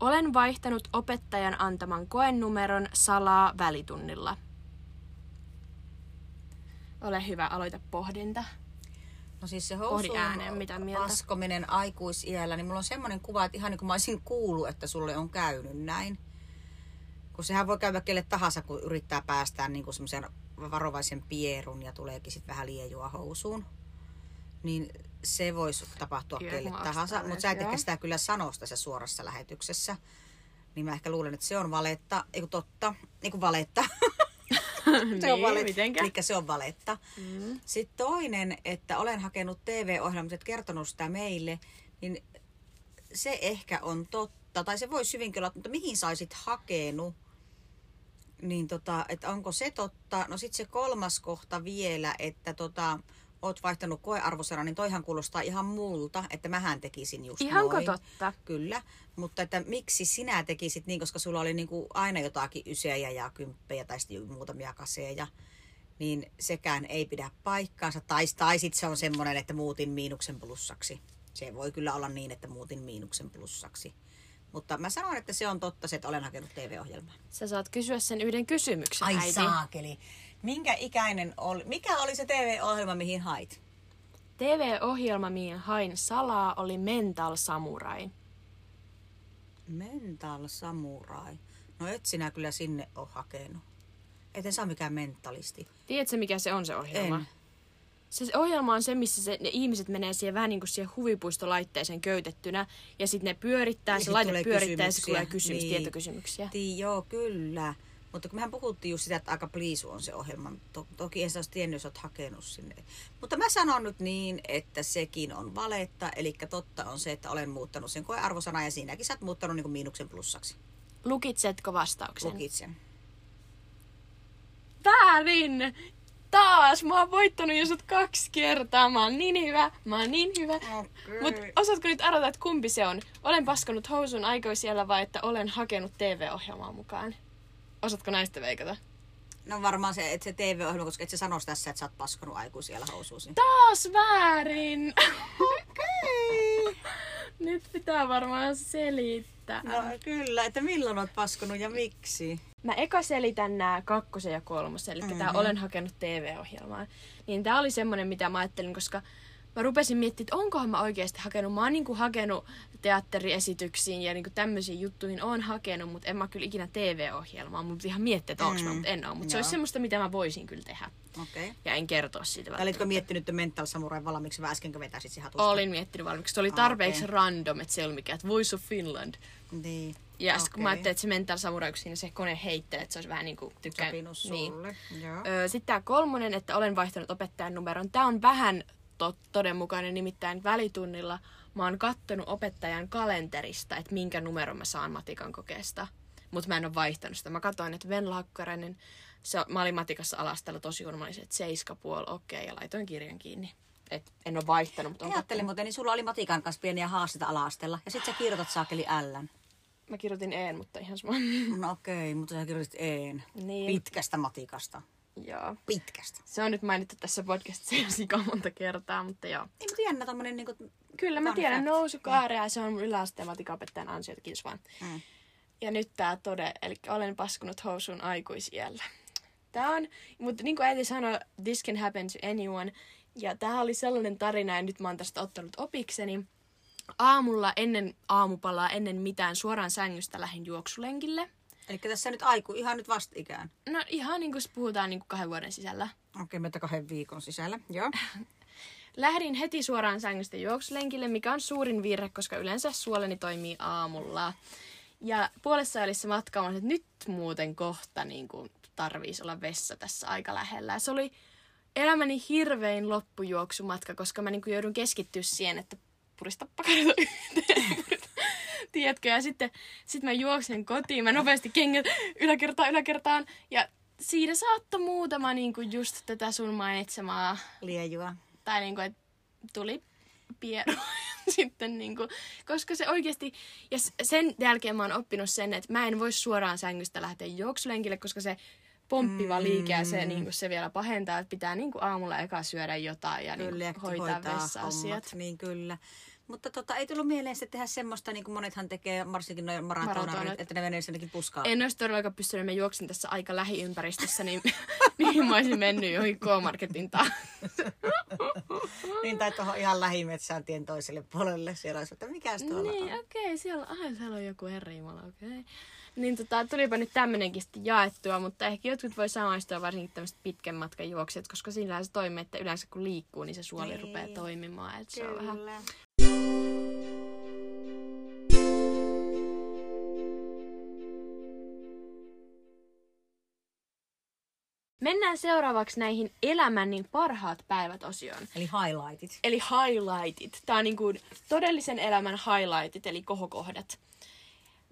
Olen vaihtanut opettajan antaman koenumeron salaa välitunnilla. Ole hyvä, aloita pohdinta. No siis se housuun ääneen, mitä mieltä. paskominen aikuisiällä, niin mulla on semmoinen kuva, että ihan niin kuin mä olisin kuullut, että sulle on käynyt näin. Kun sehän voi käydä kelle tahansa, kun yrittää päästää niin kuin semmoisen varovaisen pierun ja tuleekin sitten vähän liejua housuun. Niin se voisi tapahtua Kyllä, kelle tahansa, mutta sä et ehkä sitä kyllä sano tässä suorassa lähetyksessä. Niin mä ehkä luulen, että se on valetta, ei kun totta, ei kun valetta. se on Niin, valetta. mitenkä? Eli se on valetta. Mm. Sitten toinen, että olen hakenut TV-ohjelmat, et kertonut sitä meille, niin se ehkä on totta. Tai se voisi hyvinkin olla, mutta mihin saisit hakenut? Niin tota, että onko se totta? No sitten se kolmas kohta vielä, että tota, oot vaihtanut koearvosanan, niin toihan kuulostaa ihan multa, että mähän tekisin just Ihanko noin. totta? Kyllä, mutta että miksi sinä tekisit niin, koska sulla oli niin kuin aina jotakin ysejä ja kymppejä tai sitten muutamia kaseja, niin sekään ei pidä paikkaansa. Tai, tai sitten se on semmoinen, että muutin miinuksen plussaksi. Se voi kyllä olla niin, että muutin miinuksen plussaksi. Mutta mä sanon, että se on totta se, että olen hakenut TV-ohjelmaa. Sä saat kysyä sen yhden kysymyksen, Ai äiti. saakeli. Minkä ikäinen oli, mikä oli se TV-ohjelma, mihin hait? TV-ohjelma, mihin hain salaa, oli Mental Samurai. Mental Samurai. No et sinä kyllä sinne ole hakenut. Et en saa mikään mentalisti. Tiedätkö, mikä se on se ohjelma? En. Se ohjelma on se, missä se, ne ihmiset menee siihen vähän niin kuin siihen huvipuistolaitteeseen köytettynä. Ja sitten ne pyörittää, Ja se laite pyörittää ja se tulee kysymys, Niin. tietokysymyksiä. Tii, joo, kyllä. Mutta kun mehän puhuttiin just sitä, että aika pliisu on se ohjelma. To- toki en sä olisi tiennyt, jos olet hakenut sinne. Mutta mä sanon nyt niin, että sekin on valetta. Eli totta on se, että olen muuttanut sen koearvosana ja siinäkin sä oot muuttanut niin kuin miinuksen plussaksi. Lukitsetko vastauksen? Lukit sen. Väärin! Taas! Mä oon voittanut jo sut kaksi kertaa. Mä oon niin hyvä. Mä oon niin hyvä. Okei. Mut osaatko nyt arvata, että kumpi se on? Olen paskonut housun aikoisiellä vai että olen hakenut TV-ohjelmaan mukaan? Osaatko näistä veikata? No varmaan se, että se TV-ohjelma, koska et sä sanoisi tässä, että sä oot paskanut aikuisiellä housuusi. Taas väärin! Okei. Nyt pitää varmaan selittää. No kyllä, että milloin oot paskanut ja miksi? Mä eka selitän nämä kakkosen ja kolmosen, eli mm-hmm. tää olen hakenut TV-ohjelmaan. Niin tää oli semmonen, mitä mä ajattelin, koska mä rupesin miettimään, että onkohan mä oikeasti hakenut. Mä oon niinku hakenut teatteriesityksiin ja niinku tämmöisiin juttuihin oon hakenut, mutta en mä kyllä ikinä TV-ohjelmaa. Mun piti ihan miettiä, että onko mä, Mm. mutta en oo. Mutta se olisi semmoista, mitä mä voisin kyllä tehdä. Okay. Ja en kertoa siitä. Tai olitko välttämättä. miettinyt Mental Samurai valmiiksi vai äskenkö vetäisit hatusta? Olin miettinyt valmiiksi. Se oli Ah, tarpeeksi okei. random, että se ei ollut mikään, että Voice of Finland. Niin. Ja okay. kun mä ajattelin, että se Mental Samurai, kun siinä se kone heittelee, että se olisi vähän niin kuin tykkään. Sopinut Niin. sulle. Joo. Öö, Sitten tämä kolmonen, että olen vaihtanut opettajan numeron. Tämä on vähän to- todenmukainen, nimittäin välitunnilla mä oon kattonut opettajan kalenterista, että minkä numeron mä saan matikan kokeesta. Mutta mä en ole vaihtanut sitä. Mä katsoin, että Venla Hakkarainen, se, mä olin matikassa alastella tosi huono, mä olin se, että seiska puoli, okei, okay, ja laitoin kirjan kiinni. Et en ole vaihtanut, mutta on Ajattelin muuten, niin sulla oli matikan kanssa pieniä haasteita ala-asteella. Ja sit sä kirjoitat saakeli Ln. Mä kirjoitin en, mutta ihan sama. No okei, okay, mutta sä kirjoitit een. Niin. Pitkästä matikasta. joo. Pitkästä. Se on nyt mainittu tässä podcastissa jo sika monta kertaa, mutta joo. Ei, mutta jännä tommonen niinku... Kyllä mä tiedän fact. nousukaarea ja se on yläasteen matikaopettajan ansiota, kiitos vaan. Mm. Ja nyt tää tode, eli olen paskunut housuun aikuisiellä. Tää on, mutta niin kuin äiti sanoi, this can happen to anyone. Ja tää oli sellainen tarina, ja nyt mä oon tästä ottanut opikseni. Aamulla ennen aamupalaa, ennen mitään, suoraan sängystä lähin juoksulenkille. Eli tässä nyt aiku, ihan nyt vastikään. No ihan niin kuin puhutaan niin kuin kahden vuoden sisällä. Okei, okay, meitä kahden viikon sisällä. Joo. Lähdin heti suoraan sängystä juoksulenkille, mikä on suurin virhe, koska yleensä suoleni toimii aamulla. Ja puolessa välissä matkaa että nyt muuten kohta niin kuin, tarvitsisi olla vessa tässä aika lähellä. Ja se oli elämäni hirvein loppujuoksumatka, koska mä niin kuin, joudun keskittyä siihen, että purista pakarita yhteen. Tiedätkö? Ja sitten sit mä juoksen kotiin, mä nopeasti kengät yläkertaan, yläkertaan. Ja siinä saattoi muutama niin kuin just tätä sun mainitsemaa Liejua. tai niinku, että tuli pieru sitten niinku, koska se oikeasti, ja sen jälkeen mä oon oppinut sen, että mä en voi suoraan sängystä lähteä juoksulenkille, koska se pomppiva liike ja se, niinku, se vielä pahentaa, että pitää niinku aamulla eka syödä jotain ja Kyllä, niinku, ja hoitaa, hoitaa vessa-asiat. hommat. Niin kyllä. Mutta tota, ei tullut mieleen sitten tehdä semmoista, niin kuin monethan tekee, varsinkin noin Maratonat. että ne menee jonnekin puskaan. En olisi todellakaan pystynyt, mä juoksin tässä aika lähiympäristössä, niin, niin mä olisin mennyt johonkin K-Marketin taas. niin tai tuohon ihan lähimetsään tien toiselle puolelle. Siellä olisi, että mikäs tuolla niin, on. okei, okay, siellä, ai, siellä on joku herra okei. Okay. Niin tota, tulipa nyt tämmönenkin sitten jaettua, mutta ehkä jotkut voi samaistua varsinkin tämmöiset pitkän matkan juokset, koska sillä se toimii, että yleensä kun liikkuu, niin se suoli Niin. rupeaa toimimaan. Että se on vähän... Kyllä. Mennään seuraavaksi näihin elämän niin parhaat päivät osioon. Eli highlightit. Eli highlightit. Tää on niin kuin todellisen elämän highlightit, eli kohokohdat.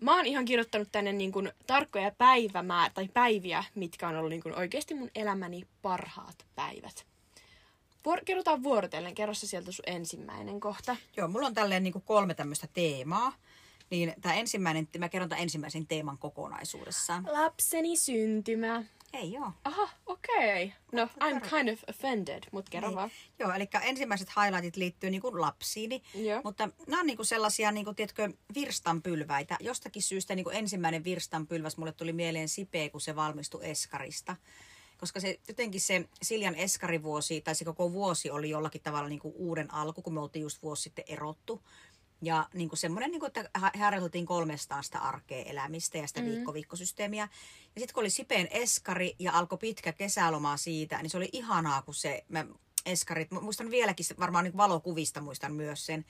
Mä oon ihan kirjoittanut tänne niin kuin tarkkoja päivämää tai päiviä, mitkä on ollut niin kuin oikeasti mun elämäni parhaat päivät. Vuor- kerrotaan vuorotellen. Kerro se sieltä sun ensimmäinen kohta. Joo, mulla on tälleen niin kuin kolme tämmöistä teemaa. Niin tämä ensimmäinen, mä kerron tämän ensimmäisen teeman kokonaisuudessaan. Lapseni syntymä. Ei joo. Aha, okei. Okay. No, I'm kind of offended, mut kerro Niin. vaan. Joo, eli ensimmäiset highlightit liittyy niin kuin lapsiini, Joo. mutta nämä on niin kuin sellaisia, niin kuin, tiedätkö, virstanpylväitä. Jostakin syystä niin kuin ensimmäinen virstanpylväs mulle tuli mieleen Sipe, kun se valmistui Eskarista. Koska se jotenkin se Siljan Eskarivuosi, tai se koko vuosi oli jollakin tavalla niin kuin uuden alku, kun me oltiin just vuosi sitten erottu. Ja niin kuin semmoinen, niin kuin, että harjoiteltiin kolmestaan sitä arkea elämistä ja sitä mm. viikko-viikkosysteemiä. Ja sitten kun oli Sipeen eskari ja alkoi pitkä kesäloma siitä, niin se oli ihanaa, kun se, mä eskarit, mä muistan vieläkin, varmaan niin valokuvista muistan myös sen,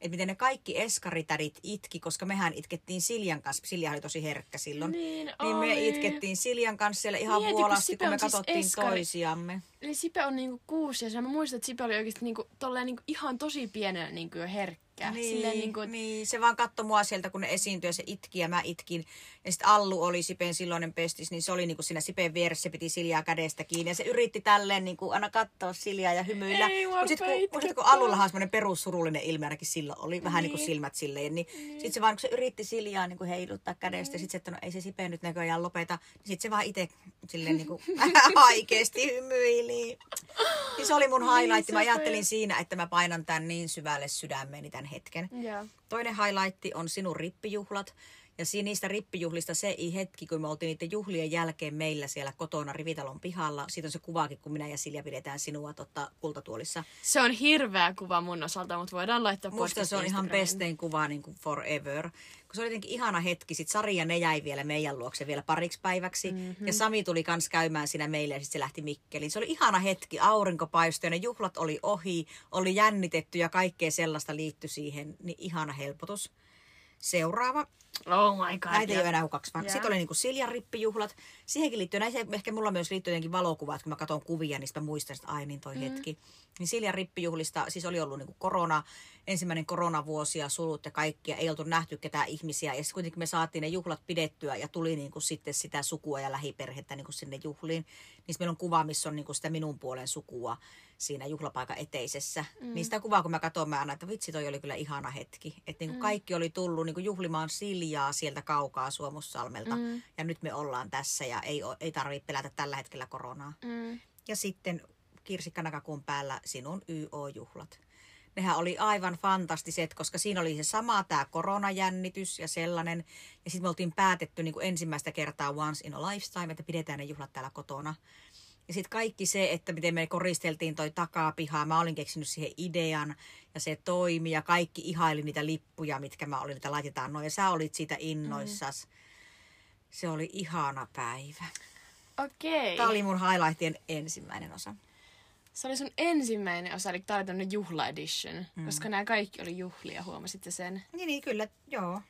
että miten ne kaikki eskaritädit itki, koska mehän itkettiin Siljan kanssa. Silja oli tosi herkkä silloin. Niin niin me itkettiin Siljan kanssa siellä ihan Mieti, kun vuolasti, Sipe kun me siis katsottiin eskari. toisiamme. Eli Sipe on niinku kuusi ja mä muistan, että Sipe oli oikeasti niinku, tolleen niinku ihan tosi pienenä niinku jo herkkä. Niin, Silleen niinku, niin, se vaan katsoi mua sieltä, kun ne esiintyi ja se itki ja mä itkin. Ja sitten Allu oli Sipen silloinen pestis, niin se oli niinku siinä Sipen vieressä, se piti Siljaa kädestä kiinni. Ja se yritti tälleen niinku aina katsoa Siljaa ja hymyillä. Ei, mua Mut sit, rupee kun, sit, kun. Allullahan on semmoinen perussurullinen ilme, ainakin silloin oli vähän niin. kuin Niin. silmät silleen. Niin, niin. Sitten se vaan, kun se yritti Siljaa niinku heiluttaa kädestä, ja sitten se, että no ei se Sipe nyt näköjään lopeta. Niin sitten se vaan itse silleen niinku haikeasti hymyili. Niin se oli mun highlight. Mä ajattelin siinä, että mä painan tän niin syvälle sydämeeni tämän hetken. Joo. Toinen highlight on sinun rippijuhlat. Ja niistä rippijuhlista se hetki, kun me oltiin niiden juhlien jälkeen meillä siellä kotona Rivitalon pihalla. Siitä on se kuvaakin, kun minä ja Silja pidetään sinua totta kultatuolissa. Se on hirveä kuva mun osalta, mutta voidaan laittaa Musta se on ihan bestein kuva niin kuin forever. Kun se oli jotenkin ihana hetki. Sitten Sari ja ne jäi vielä meidän luokse vielä pariksi päiväksi. Mm-hmm. Ja Sami tuli kans käymään siinä meille ja sitten se lähti Mikkeliin. Se oli ihana hetki. Aurinko paistoi ja ne juhlat oli ohi. Oli jännitetty ja kaikkea sellaista liittyi siihen. Niin ihana helpotus. Seuraava. Oh my god. Näitä ei ole enää kuin kaksi. Joo. Sitten oli niinku Siljan rippijuhlat. Siihenkin liittyy, näihin ehkä mulla myös liittyy jotenkin valokuvat, kun mä katson kuvia, niin mä muistan, että ai niin toi mm. hetki. Niin Siljan rippijuhlista, siis oli ollut niinku korona, ensimmäinen koronavuosi ja sulut ja kaikkia, ei oltu nähty ketään ihmisiä. Ja sitten kuitenkin me saatiin ne juhlat pidettyä ja tuli niinku sitten sitä sukua ja lähiperhettä niinku sinne juhliin. Niin meillä on kuva, missä on niinku sitä minun puolen sukua siinä juhlapaikan eteisessä. Mm. Niin sitä kuvaa, kun mä katson, mä aina, että vitsi, toi oli kyllä ihana hetki. Että niinku mm. kaikki oli tullut niinku juhlimaan Siljaa sieltä kaukaa Suomussalmelta. Mm. Ja nyt me ollaan tässä ja ei, ei tarvitse pelätä tällä hetkellä koronaa. Mm. Ja sitten kirsikkanakakuun päällä sinun YO-juhlat. Nehän oli aivan fantastiset, koska siinä oli se sama tämä koronajännitys ja sellainen. Ja sitten me oltiin päätetty niin kuin ensimmäistä kertaa once in a lifetime, että pidetään ne juhlat täällä kotona. Ja sitten kaikki se, että miten me koristeltiin toi takapihaa. Mä olin keksinyt siihen idean ja se toimi ja kaikki ihaili niitä lippuja, mitkä mä olin, että laitetaan noin. Ja sä olit siitä innoissas. Mm. Se oli ihana päivä. Okei. Tämä oli mun highlightien ensimmäinen osa. Se oli sun ensimmäinen osa, eli tää oli tämmönen juhla edition, mm. koska nämä kaikki oli juhlia, huomasitte sen? Niin, niin kyllä, joo.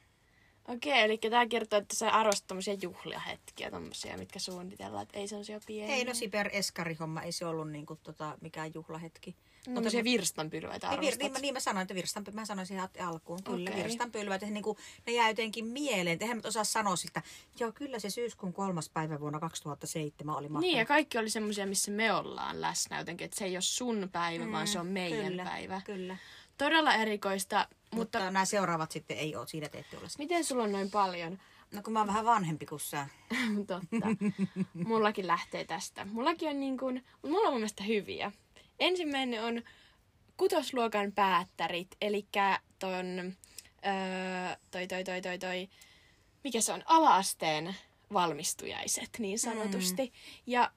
Okei, eli tää kertoo, että sä arvostat tommosia juhliahetkiä, tommosia, mitkä suunnitellaan, että ei semmosia pieniä. Ei no Siper Eskari homma, ei se ollut niinku tota, mikään juhlahetki. no, tommosia virstanpylväitä Niin, vir, arvostat. niin, mä, niin mä sanoin, että virstanpylvät, mä sanoin siihen alkuun, kyllä, okay. virstanpylvät, että niinku, ne jää jotenkin mieleen. Eihän osaa sanoa siltä, joo kyllä se syyskuun kolmas päivä vuonna 2007 oli mahtava. Niin, ja kaikki oli semmosia, missä me ollaan läsnä jotenkin, että se ei ole sun päivä, mm, vaan se on meidän kyllä, päivä. Kyllä, Todella erikoista, mutta, mutta mutta nämä seuraavat sitten ei ole, siinä te ette ole. miten sulla on noin paljon? No kun mä oon vähän vanhempi kuin sä. Totta. Mullakin lähtee tästä. Mullakin on niin kuin, mulla on mun mielestä hyviä. Ensimmäinen on kutosluokan päättärit, eli ton, öö, toi, toi, toi, toi, toi, mikä se on, alaasteen valmistujaiset niin sanotusti. Mm. Ja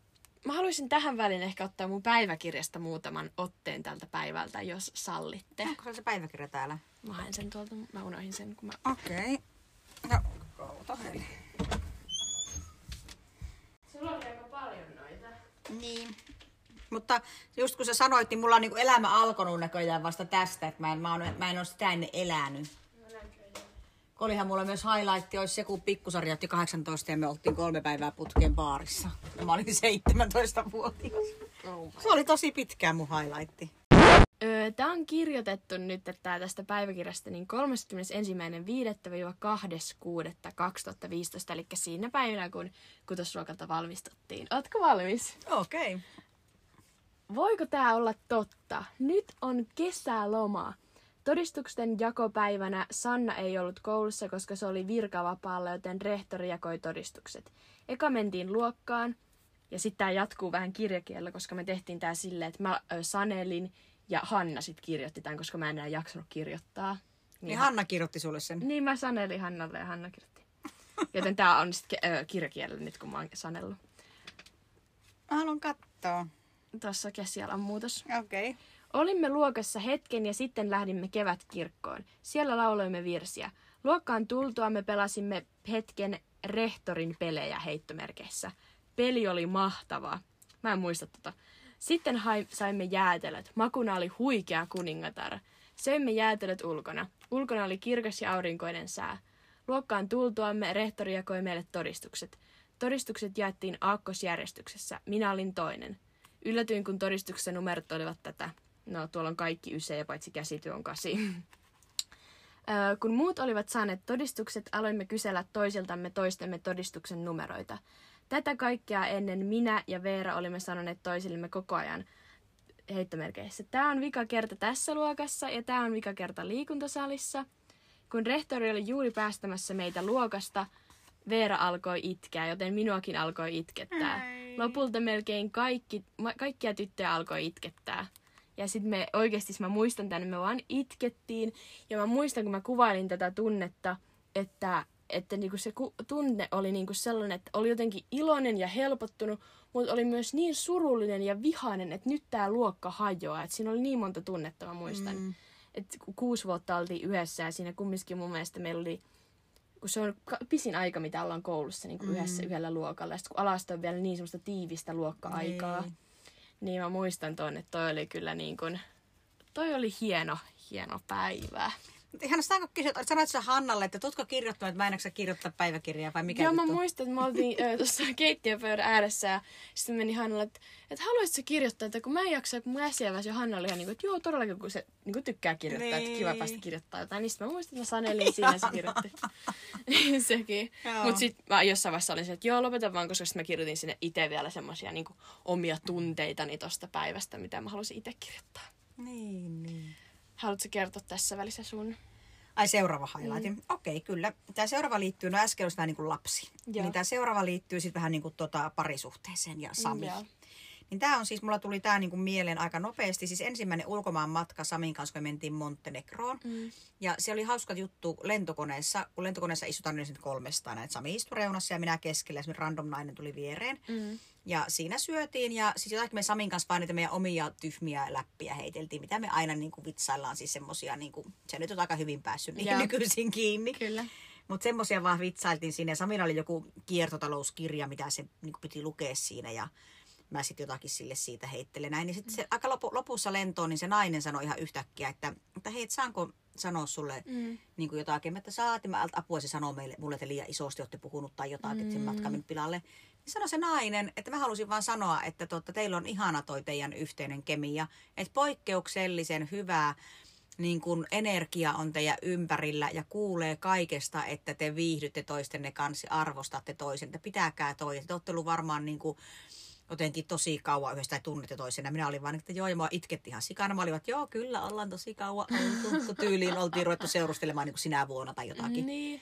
mä haluaisin tähän väliin ehkä ottaa mun päiväkirjasta muutaman otteen tältä päivältä, jos sallitte. Onko se se päiväkirja täällä? Mä haen sen tuolta, mä unohdin sen, kun mä... Okei. Okay. No, kautta heli. Sulla oli aika paljon noita. Niin. Mutta just kun sä sanoit, niin mulla on niin elämä alkanut näköjään vasta tästä, että mä en, mä, on, mä en ole sitä ennen elänyt. Olihan mulla myös highlight, olisi se kun pikkusarja otti 18 ja me oltiin kolme päivää putkeen baarissa. Ja mä olin 17 vuotias. Oh Se oli tosi pitkään mun highlightti. Öö, Tämä on kirjoitettu nyt että tästä päiväkirjasta niin 31.5.–2.6.2015, eli siinä päivänä, kun kutosruokalta valmistuttiin. Ootko valmis? Okei. Okay. Voiko tämä olla totta? Nyt on kesäloma. Todistuksen jakopäivänä Sanna ei ollut koulussa, koska se oli virkavapaalla, joten rehtori jakoi todistukset. Eka mentiin luokkaan, ja sitten tämä jatkuu vähän kirjakielellä, koska me tehtiin tämä silleen, että mä ö, sanelin ja Hanna sitten kirjoitti tämän, koska mä en enää jaksanut kirjoittaa. Niin Hanna kirjoitti sulle sen. Niin mä sanelin Hannalle ja Hanna kirjoitti. Joten tämä on sitten kirjakielellä nyt, kun mä oon sanellut. Mä haluan katsoa. Tuossa käsialan muutos. Okei. Okay. Olimme luokassa hetken ja sitten lähdimme kevätkirkkoon. Siellä lauloimme virsiä. Luokkaan tultua me pelasimme hetken rehtorin pelejä heittomerkeissä. Peli oli mahtavaa. Mä en muista tota. Sitten hai- saimme jäätelöt. Makuna oli huikea kuningatar. Söimme jäätelöt ulkona. Ulkona oli kirkas ja aurinkoinen sää. Luokkaan tultuamme rehtori jakoi meille todistukset. Todistukset jaettiin aakkosjärjestyksessä. Minä olin toinen. Yllätyin, kun todistuksen numerot olivat tätä. No, tuolla on kaikki ysejä, paitsi käsityö on kasi. Öö, kun muut olivat saaneet todistukset, aloimme kysellä toisiltamme toistemme todistuksen numeroita. Tätä kaikkea ennen minä ja Veera olimme sanoneet toisillemme koko ajan heittomerkeissä. Tämä on vika kerta tässä luokassa ja tämä on vika kerta liikuntasalissa. Kun rehtori oli juuri päästämässä meitä luokasta, Veera alkoi itkeä, joten minuakin alkoi itkettää. Lopulta melkein kaikki, kaikkia tyttöjä alkoi itkettää. Ja sitten me oikeasti, mä muistan tänne, me vaan itkettiin. Ja mä muistan, kun mä kuvailin tätä tunnetta, että, että niinku se ku, tunne oli niinku sellainen, että oli jotenkin iloinen ja helpottunut, mutta oli myös niin surullinen ja vihainen, että nyt tämä luokka hajoaa. Et siinä oli niin monta tunnetta, mä muistan. Mm. Että kuusi vuotta oltiin yhdessä ja siinä kumminkin mun mielestä meillä oli kun se on pisin aika, mitä ollaan koulussa niin kuin yhdessä yhdellä luokalla. Ja sitten kun alasta on vielä niin semmoista tiivistä luokka-aikaa, Niin. Niin mä muistan tuon, että toi oli kyllä niin kuin, toi oli hieno, hieno päivä. Mutta ihan sitä kun kysyt, sanoit sä Hannalle, että tutko kirjoittanut, että mä en jaksa kirjoittaa päiväkirjaa vai mikä Joo, mä muistan, että me oltiin tuossa keittiöpöydän ääressä ja sitten meni Hannalle, että, että haluaisitko kirjoittaa, että kun mä en jaksa, kun mä äsken ja Hanna oli ihan niin kuin, että joo, todellakin, kun se niin kuin tykkää kirjoittaa, niin. että kiva Niin. päästä kirjoittaa jotain. Niin sitten mä muistan, että mä sanelin siinä se kirjoitti. Niin Sekin. Mutta sitten mä jossain vaiheessa olin se, että joo, lopeta vaan, koska sit mä kirjoitin sinne itse vielä semmoisia niin omia tunteitani tosta päivästä, mitä mä halusin itse kirjoittaa. Niin, niin. Haluatko kertoa tässä välissä sun? Ai seuraava highlight. Mm. Okei, okay, kyllä. Tämä seuraava liittyy, no äsken olisi vähän niin kuin lapsi. Joo. Niin tämä seuraava liittyy sitten vähän niin kuin tota parisuhteeseen ja Sami. Joo. Niin tämä on siis, mulla tuli tämä niin kuin mieleen aika nopeasti. Siis ensimmäinen ulkomaan matka Samin kanssa, kun me mentiin Montenegroon. Mm. Ja se oli hauska juttu lentokoneessa, kun lentokoneessa istutaan nyt kolmestaan. Että Sami istui reunassa ja minä keskellä ja random nainen tuli viereen. Mm. Ja siinä syötiin ja siis jotakin me Samin kanssa vaan niitä meidän omia tyhmiä läppiä heiteltiin, mitä me aina niin kuin vitsaillaan, siis semmosia, niin kuin, se nyt on aika hyvin päässyt niihin nykyisin kiinni. Kyllä. Mutta semmosia vaan vitsailtiin siinä ja Samilla oli joku kiertotalouskirja, mitä se niin kuin piti lukea siinä ja mä sitten jotakin sille siitä heittelen näin. Niin sitten se aika lopu, lopussa lentoon, niin se nainen sanoi ihan yhtäkkiä, että, että hei, et saanko sanoa sulle Mm. niin kuin jotakin, että saat, ja mä apua se sanoo meille, mulle, että liian isosti olette puhunut tai jotakin, että sen matka mennyt pilalle. Niin sanoi se nainen, että mä halusin vaan sanoa, että totta, teillä on ihana toi teidän yhteinen kemia, että poikkeuksellisen hyvää niin kun energia on teidän ympärillä ja kuulee kaikesta, että te viihdytte toistenne kanssa, arvostatte toisen, että pitäkää toisen. Te olette ollut varmaan niin kuin, jotenkin tosi kauan yhdessä tai toisen. Ja minä olin vaan, että joo, ja mua itketti ihan sikana. Mä olin, että joo, kyllä, ollaan tosi kauan oltu. Tyyliin oltiin ruvettu seurustelemaan niin kuin sinä vuonna tai jotakin. Niin.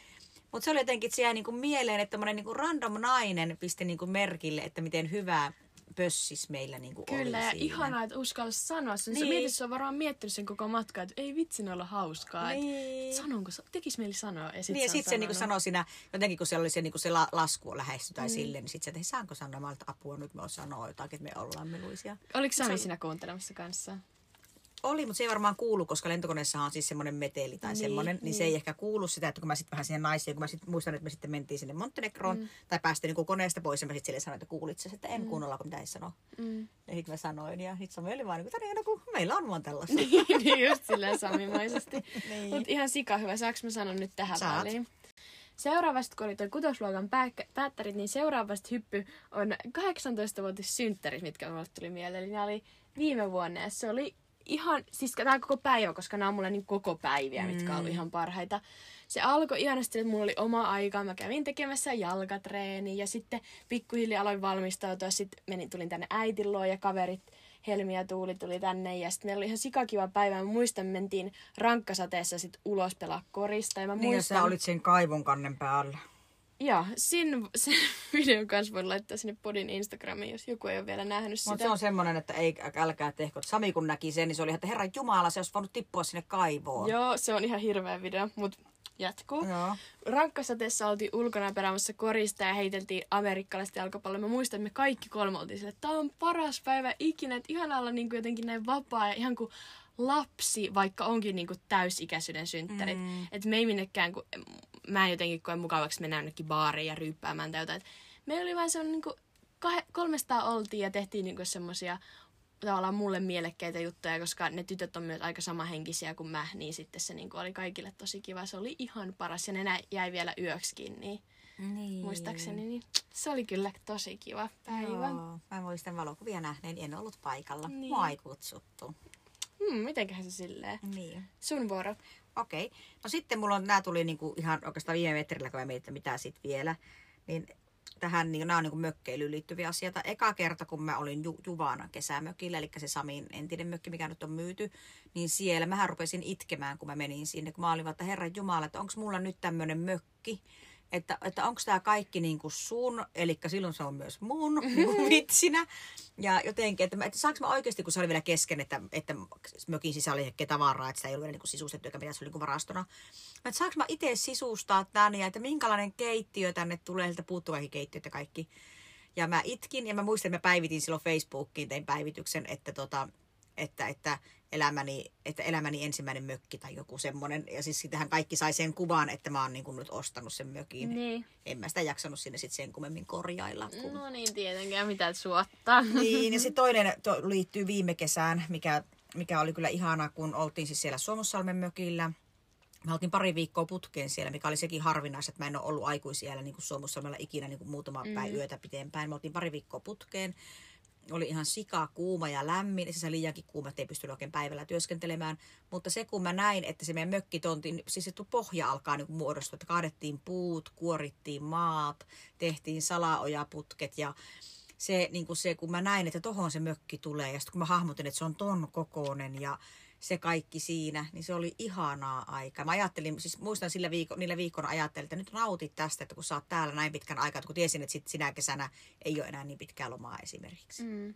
Mutta se oli jotenkin, että se jäi niin kuin mieleen, että tämmöinen niin random nainen pisti niin kuin merkille, että miten hyvää pössis meillä niin kuin Kyllä, oli ja siinä. ihanaa, että uskalsi sanoa sen. Niin. Niin. Mietit, se on varmaan miettinyt sen koko matkaa, että ei vitsi olla hauskaa. Niin. Niin. Sanonko, tekis mieli sanoa. Ja sit Niin, ja on sitten se niinku sanonut. sanoi siinä, jotenkin kun siellä oli se, niinku se la, lasku lähesty tai mm. silleen, niin sitten se, että saanko sanoa, että apua, nyt mä oon sanoa jotakin, että me ollaan meluisia. Oliko Sami siinä kuuntelemassa kanssa? Oli, mutta se ei varmaan kuulu, koska lentokoneessahan on siis semmoinen meteli tai niin, Niin, semmoinen, niin, niin, se niin. ei ehkä kuulu sitä, että kun mä sitten vähän siihen naisiin, kun mä sitten muistan, että me sitten mentiin sinne Montenegroon, mm. tai päästiin niin koneesta pois, ja mä sitten sille sanoin, että kuulit sä, että en mm. kuunnella, kun mitä ei sano. Mm. Ja sitten mä sanoin, ja sitten Sami oli vaan, niin kuin, kun meillä on vaan tällaista. niin, just silleen samimaisesti. Niin. Mutta ihan sika hyvä. Saanko mä sanon nyt tähän Saat. väliin? Seuraavasta, kun oli tuo kutosluokan pää- päättärit, niin seuraavasta hyppy on 18-vuotis synttärit, mitkä mulle tuli mieleen. Eli nämä oli viime vuonna ja se oli ihan, siis tämä koko päivä, koska nämä on mulle niin koko päiviä, mitkä on ollut ihan parhaita. Se alkoi ihanasti, että mulla oli oma aika. Mä kävin tekemässä jalkatreeni ja sitten pikkuhiljaa aloin valmistautua. Sitten menin, tulin tänne äitin luo ja kaverit Helmi ja Tuuli tuli tänne ja sitten meillä oli ihan sikakiva päivä. Mä muistan, me mentiin rankkasateessa sit ulos pelaa korista. Ja mä Niin, muistan, sä olit sen kaivon kannen päällä. Joo, sin, sen videon kanssa voi laittaa sinne podin Instagramiin, jos joku ei ole vielä nähnyt sitä. Mutta se on semmoinen, että ei, älkää tehkö. Sami kun näki sen, niin se oli, ihan, että herran jumala, se olisi voinut tippua sinne kaivoon. Joo, se on ihan hirveä video, mutta jatkuu. Joo. Rankkasateessa oltiin ulkona peräämässä korista ja heiteltiin amerikkalaista jalkapalloa. Mä muistan, että me kaikki kolme oltiin sille, että tää on paras päivä ikinä, että ihana olla niin kuin jotenkin näin vapaa ja ihan kuin lapsi, vaikka onkin niin kuin täysikäisyyden synttärit. Mm. Että me ei minnekään, kun mä en jotenkin koe mukavaksi mennä jonnekin baariin ja ryyppäämään tai jotain. Me oli vain semmoinen niin kuin kah- 300 oltiin ja tehtiin niin semmoisia tavallaan mulle mielekkäitä juttuja, koska ne tytöt on myös aika samahenkisiä kuin mä, niin sitten se niin kuin oli kaikille tosi kiva. Se oli ihan paras ja ne nä- jäi vielä yöksikin, niin Niin. muistaakseni niin se oli kyllä tosi kiva päivä. Joo. Mä muistan valokuvia nähneen, en ollut paikalla. Niin. Mua ei kutsuttu. Hmm, mitenköhän se silleen? Niin. Sun vuoro. Okei. Okay. No sitten mulla on, nämä tuli niinku ihan oikeastaan viime metrillä, kun mä mietin, että mitä sitten vielä. Niin tähän, niin, nämä on niin mökkeilyyn liittyviä asioita. Eka kerta, kun mä olin Ju- Juvana kesämökillä, eli se Samin entinen mökki, mikä nyt on myyty, niin siellä mähän rupesin itkemään, kun mä menin sinne, kun mä olin vaan, että Herran Jumala, että onko mulla nyt tämmöinen mökki, että, että onko tämä kaikki niin kuin sun, eli silloin se on myös mun kuin vitsinä. Ja jotenkin, että, että saanko mä oikeasti, kun se oli vielä kesken, että, että mökin sisällä oli tavaraa, että sitä ei ollut vielä niin kuin sisustettu eikä mitään, se oli niin kuin varastona. Mä, että saanko mä itse sisustaa tän ja että minkälainen keittiö tänne tulee, sieltä puuttuu kaikki keittiöt ja kaikki. Ja mä itkin ja mä muistan, että mä päivitin silloin Facebookiin, tein päivityksen, että, tota, että, että, elämäni, että elämäni ensimmäinen mökki tai joku semmoinen. Ja siis sitähän kaikki sai sen kuvan, että mä oon niin kuin nyt ostanut sen mökin. Niin. En mä sitä jaksanut sinne sit sen kummemmin korjailla. Kun... No niin, tietenkään mitä suottaa. Niin, ja sitten toinen to, liittyy viime kesään, mikä, mikä oli kyllä ihana, kun oltiin siis siellä Suomussalmen mökillä. Me oltiin pari viikkoa putkeen siellä, mikä oli sekin harvinaista, että mä en ole ollut aikuisiellä niin Suomussalmella ikinä niin kuin muutama mm. päivä yötä pitempään. Me oltiin pari viikkoa putkeen. Oli ihan sika kuuma ja lämmin, siis liiankin kuuma, että ei pystynyt oikein päivällä työskentelemään. Mutta se kun mä näin, että se meidän mökkitontin, siis se pohja alkaa niin muodostua, että kaadettiin puut, kuorittiin maat, tehtiin salaojaputket ja se, niin kuin se, kun mä näin, että tohon se mökki tulee ja sitten kun mä hahmotin, että se on ton kokoinen ja se kaikki siinä, niin se oli ihanaa aikaa. Mä ajattelin, siis muistan sillä viikko, niillä viikkoina ajattelin, että nyt nautit tästä, että kun sä oot täällä näin pitkän aikaa, kun tiesin, että sit sinä kesänä ei ole enää niin pitkää lomaa esimerkiksi. Mm.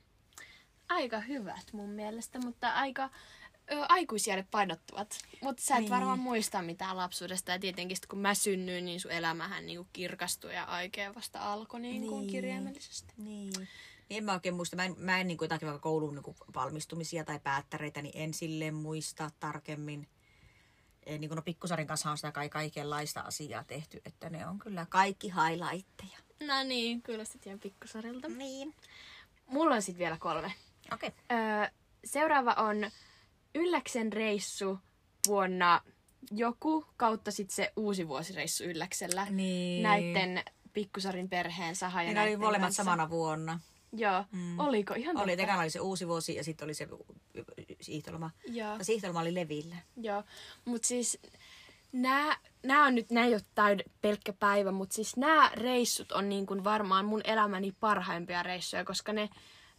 Aika hyvät mun mielestä, mutta aika ö, aikuisjäälle painottuvat. Mutta sä et Niin. varmaan muista mitään lapsuudesta. Ja tietenkin sit, kun mä synnyin, niin sun elämähän niinku kirkastui ja aikea vasta alkoi niin kuin Niin. kirjaimellisesti. Niin. Niin en mä oikein muista, mä en, mä en niin kuin jotakin vaikka koulun niin kuin valmistumisia tai päättäreitä, niin en silleen muista tarkemmin. Eh, Niin kuin no Pikkusarin kanssa on sitä kai kaikenlaista asiaa tehty, että ne on kyllä kaikki highlightteja. No niin, kuulostit ihan pikkusarilta. Niin. Mulla on sitten vielä kolme. Okei. Okay. Öö, seuraava on Ylläksen reissu vuonna joku kautta sitten se uusi vuosireissu Ylläksellä. Niin. Näitten pikkusarin perheen Saha ja ne oli molemmat kanssa. samana vuonna. Joo, mm. oliko ihan Oli, totta? tekana oli se uusi vuosi ja sitten oli se siihtoloma. Joo, Ja siihtoloma oli Levillä. joo. Mutta siis nämä nää on nyt, nää ei ole täyd pelkkä päivä, mutta siis nämä reissut on niin kuin varmaan mun elämäni parhaimpia reissuja, koska ne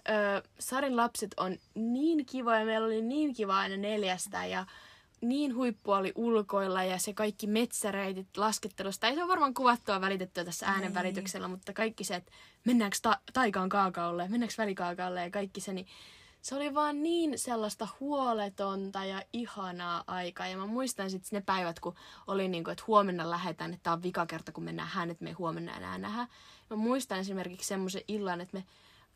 ö, Sarin lapset on niin kivoja, meillä oli niin kiva aina neljästä ja niin huippua oli ulkoilla ja se kaikki metsäreitit laskettelusta. Ei se ole varmaan kuvattua välitettyä tässä äänen välityksellä, mutta kaikki se, että mennäänkö ta- taikaan kaakaolle, mennäänkö välikaakaolle ja kaikki se, niin se oli vaan niin sellaista huoletonta ja ihanaa aikaa. Ja mä muistan sitten ne päivät, kun oli niin kuin, että huomenna lähdetään, että tämä on vika kerta, kun me nähdään, että me ei huomenna enää nähdä. Mä muistan esimerkiksi semmoisen illan, että me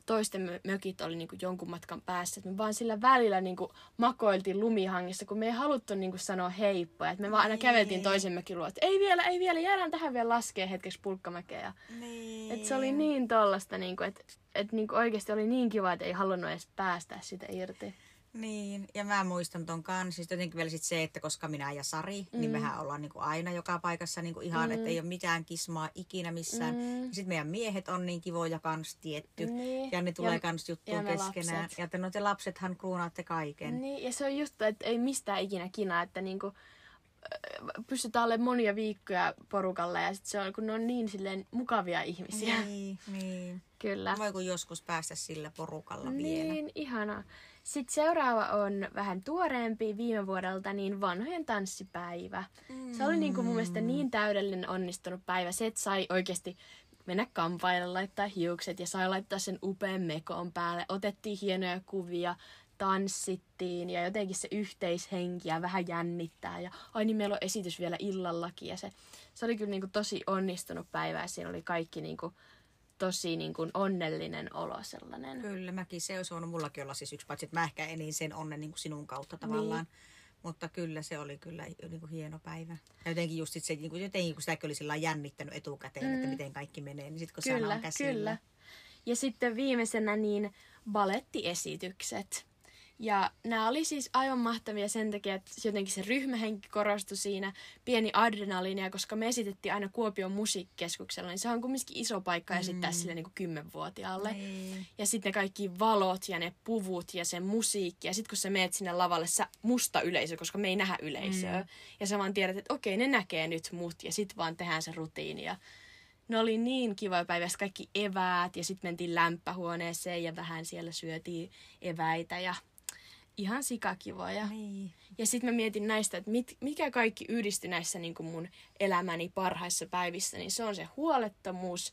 toisten mö- mökit oli niin kuin jonkun matkan päässä. Että me vaan sillä välillä niin kuin makoiltiin lumihangissa, kun me ei haluttu niin kuin sanoa heippoja. Että me vaan aina Niin. käveltiin toisen mökin luo, että ei vielä, ei vielä, jäädään tähän vielä laskee hetkeksi pulkkamäkeä. Ja Niin. et se oli niin tollasta, niinku, että et niinku oikeasti oli niin kiva, että ei halunnut edes päästä sitä irti. Niin, ja mä muistan ton kanssa. Siis jotenkin vielä sit se, että koska minä ja Sari, mm. niin mehän ollaan niinku aina joka paikassa niinku ihan, mm. että ei ole mitään kismaa ikinä missään. Mm. Ja sitten meidän miehet on niin kivoja kans tietty. Niin. Ja ne tulee Ja- kans juttuun keskenään. lapset. Ja te, no te lapsethan kruunaatte kaiken. Niin, ja se on just, että ei mistään ikinä kinaa, että niinku, ö, pystytään olemaan monia viikkoja porukalla ja sit se on, kun ne on niin silleen mukavia ihmisiä. Niin, niin. Kyllä. Voi kun joskus päästä sillä porukalla vielä. Niin, ihana. Sitten seuraava on vähän tuoreempi viime vuodelta, niin vanhojen tanssipäivä. Se oli niin kuin mun mielestä niin täydellinen onnistunut päivä. Se, että sai oikeasti mennä kampaille, laittaa hiukset ja sai laittaa sen upean mekon päälle. Otettiin hienoja kuvia, tanssittiin ja jotenkin se yhteishenki ja vähän jännittää. Ja ai niin, meillä on esitys vielä illallakin ja se, se oli kyllä niin kuin tosi onnistunut päivä ja siinä oli kaikki niin kuin tosi niin kuin onnellinen olo sellainen. Kyllä, mäkin se olisi voinut mullakin olla siis yksi, paitsi että mä ehkä elin sen onnen niin kuin sinun kautta tavallaan. Niin. Mutta kyllä se oli kyllä niin kuin hieno päivä. Ja jotenkin just sit se, niin kuin, jotenkin kun sitäkin oli sillä jännittänyt etukäteen, mm. että miten kaikki menee, niin sitten kun Kyllä, sana on käsillä. kyllä. Ja sitten viimeisenä niin balettiesitykset. Ja nämä oli siis aivan mahtavia sen takia, että jotenkin se ryhmähenki korostui siinä, pieni adrenaliinia, koska me esitettiin aina Kuopion musiikkikeskuksella, niin se on kumminkin iso paikka esittää sille niin kuin kymmenvuotiaalle. Niin. Ja sitten ne kaikki valot ja ne puvut ja se musiikki. Ja sitten kun sä meet sinne lavalle, sä musta yleisö, koska me ei nähdä yleisöä. Mm. Ja sä vaan tiedät, että okei, ne näkee nyt mut. Ja sitten vaan tehdään se rutiini. Ja ne oli niin kiva päivä. Kaikki eväät ja sitten mentiin lämpähuoneeseen ja vähän siellä syötiin eväitä. Ja ihan sikakivoja. Niin. Ja sitten mä mietin näistä, että mit, mikä kaikki yhdistyi näissä niin mun elämäni parhaissa päivissä, niin se on se huolettomuus,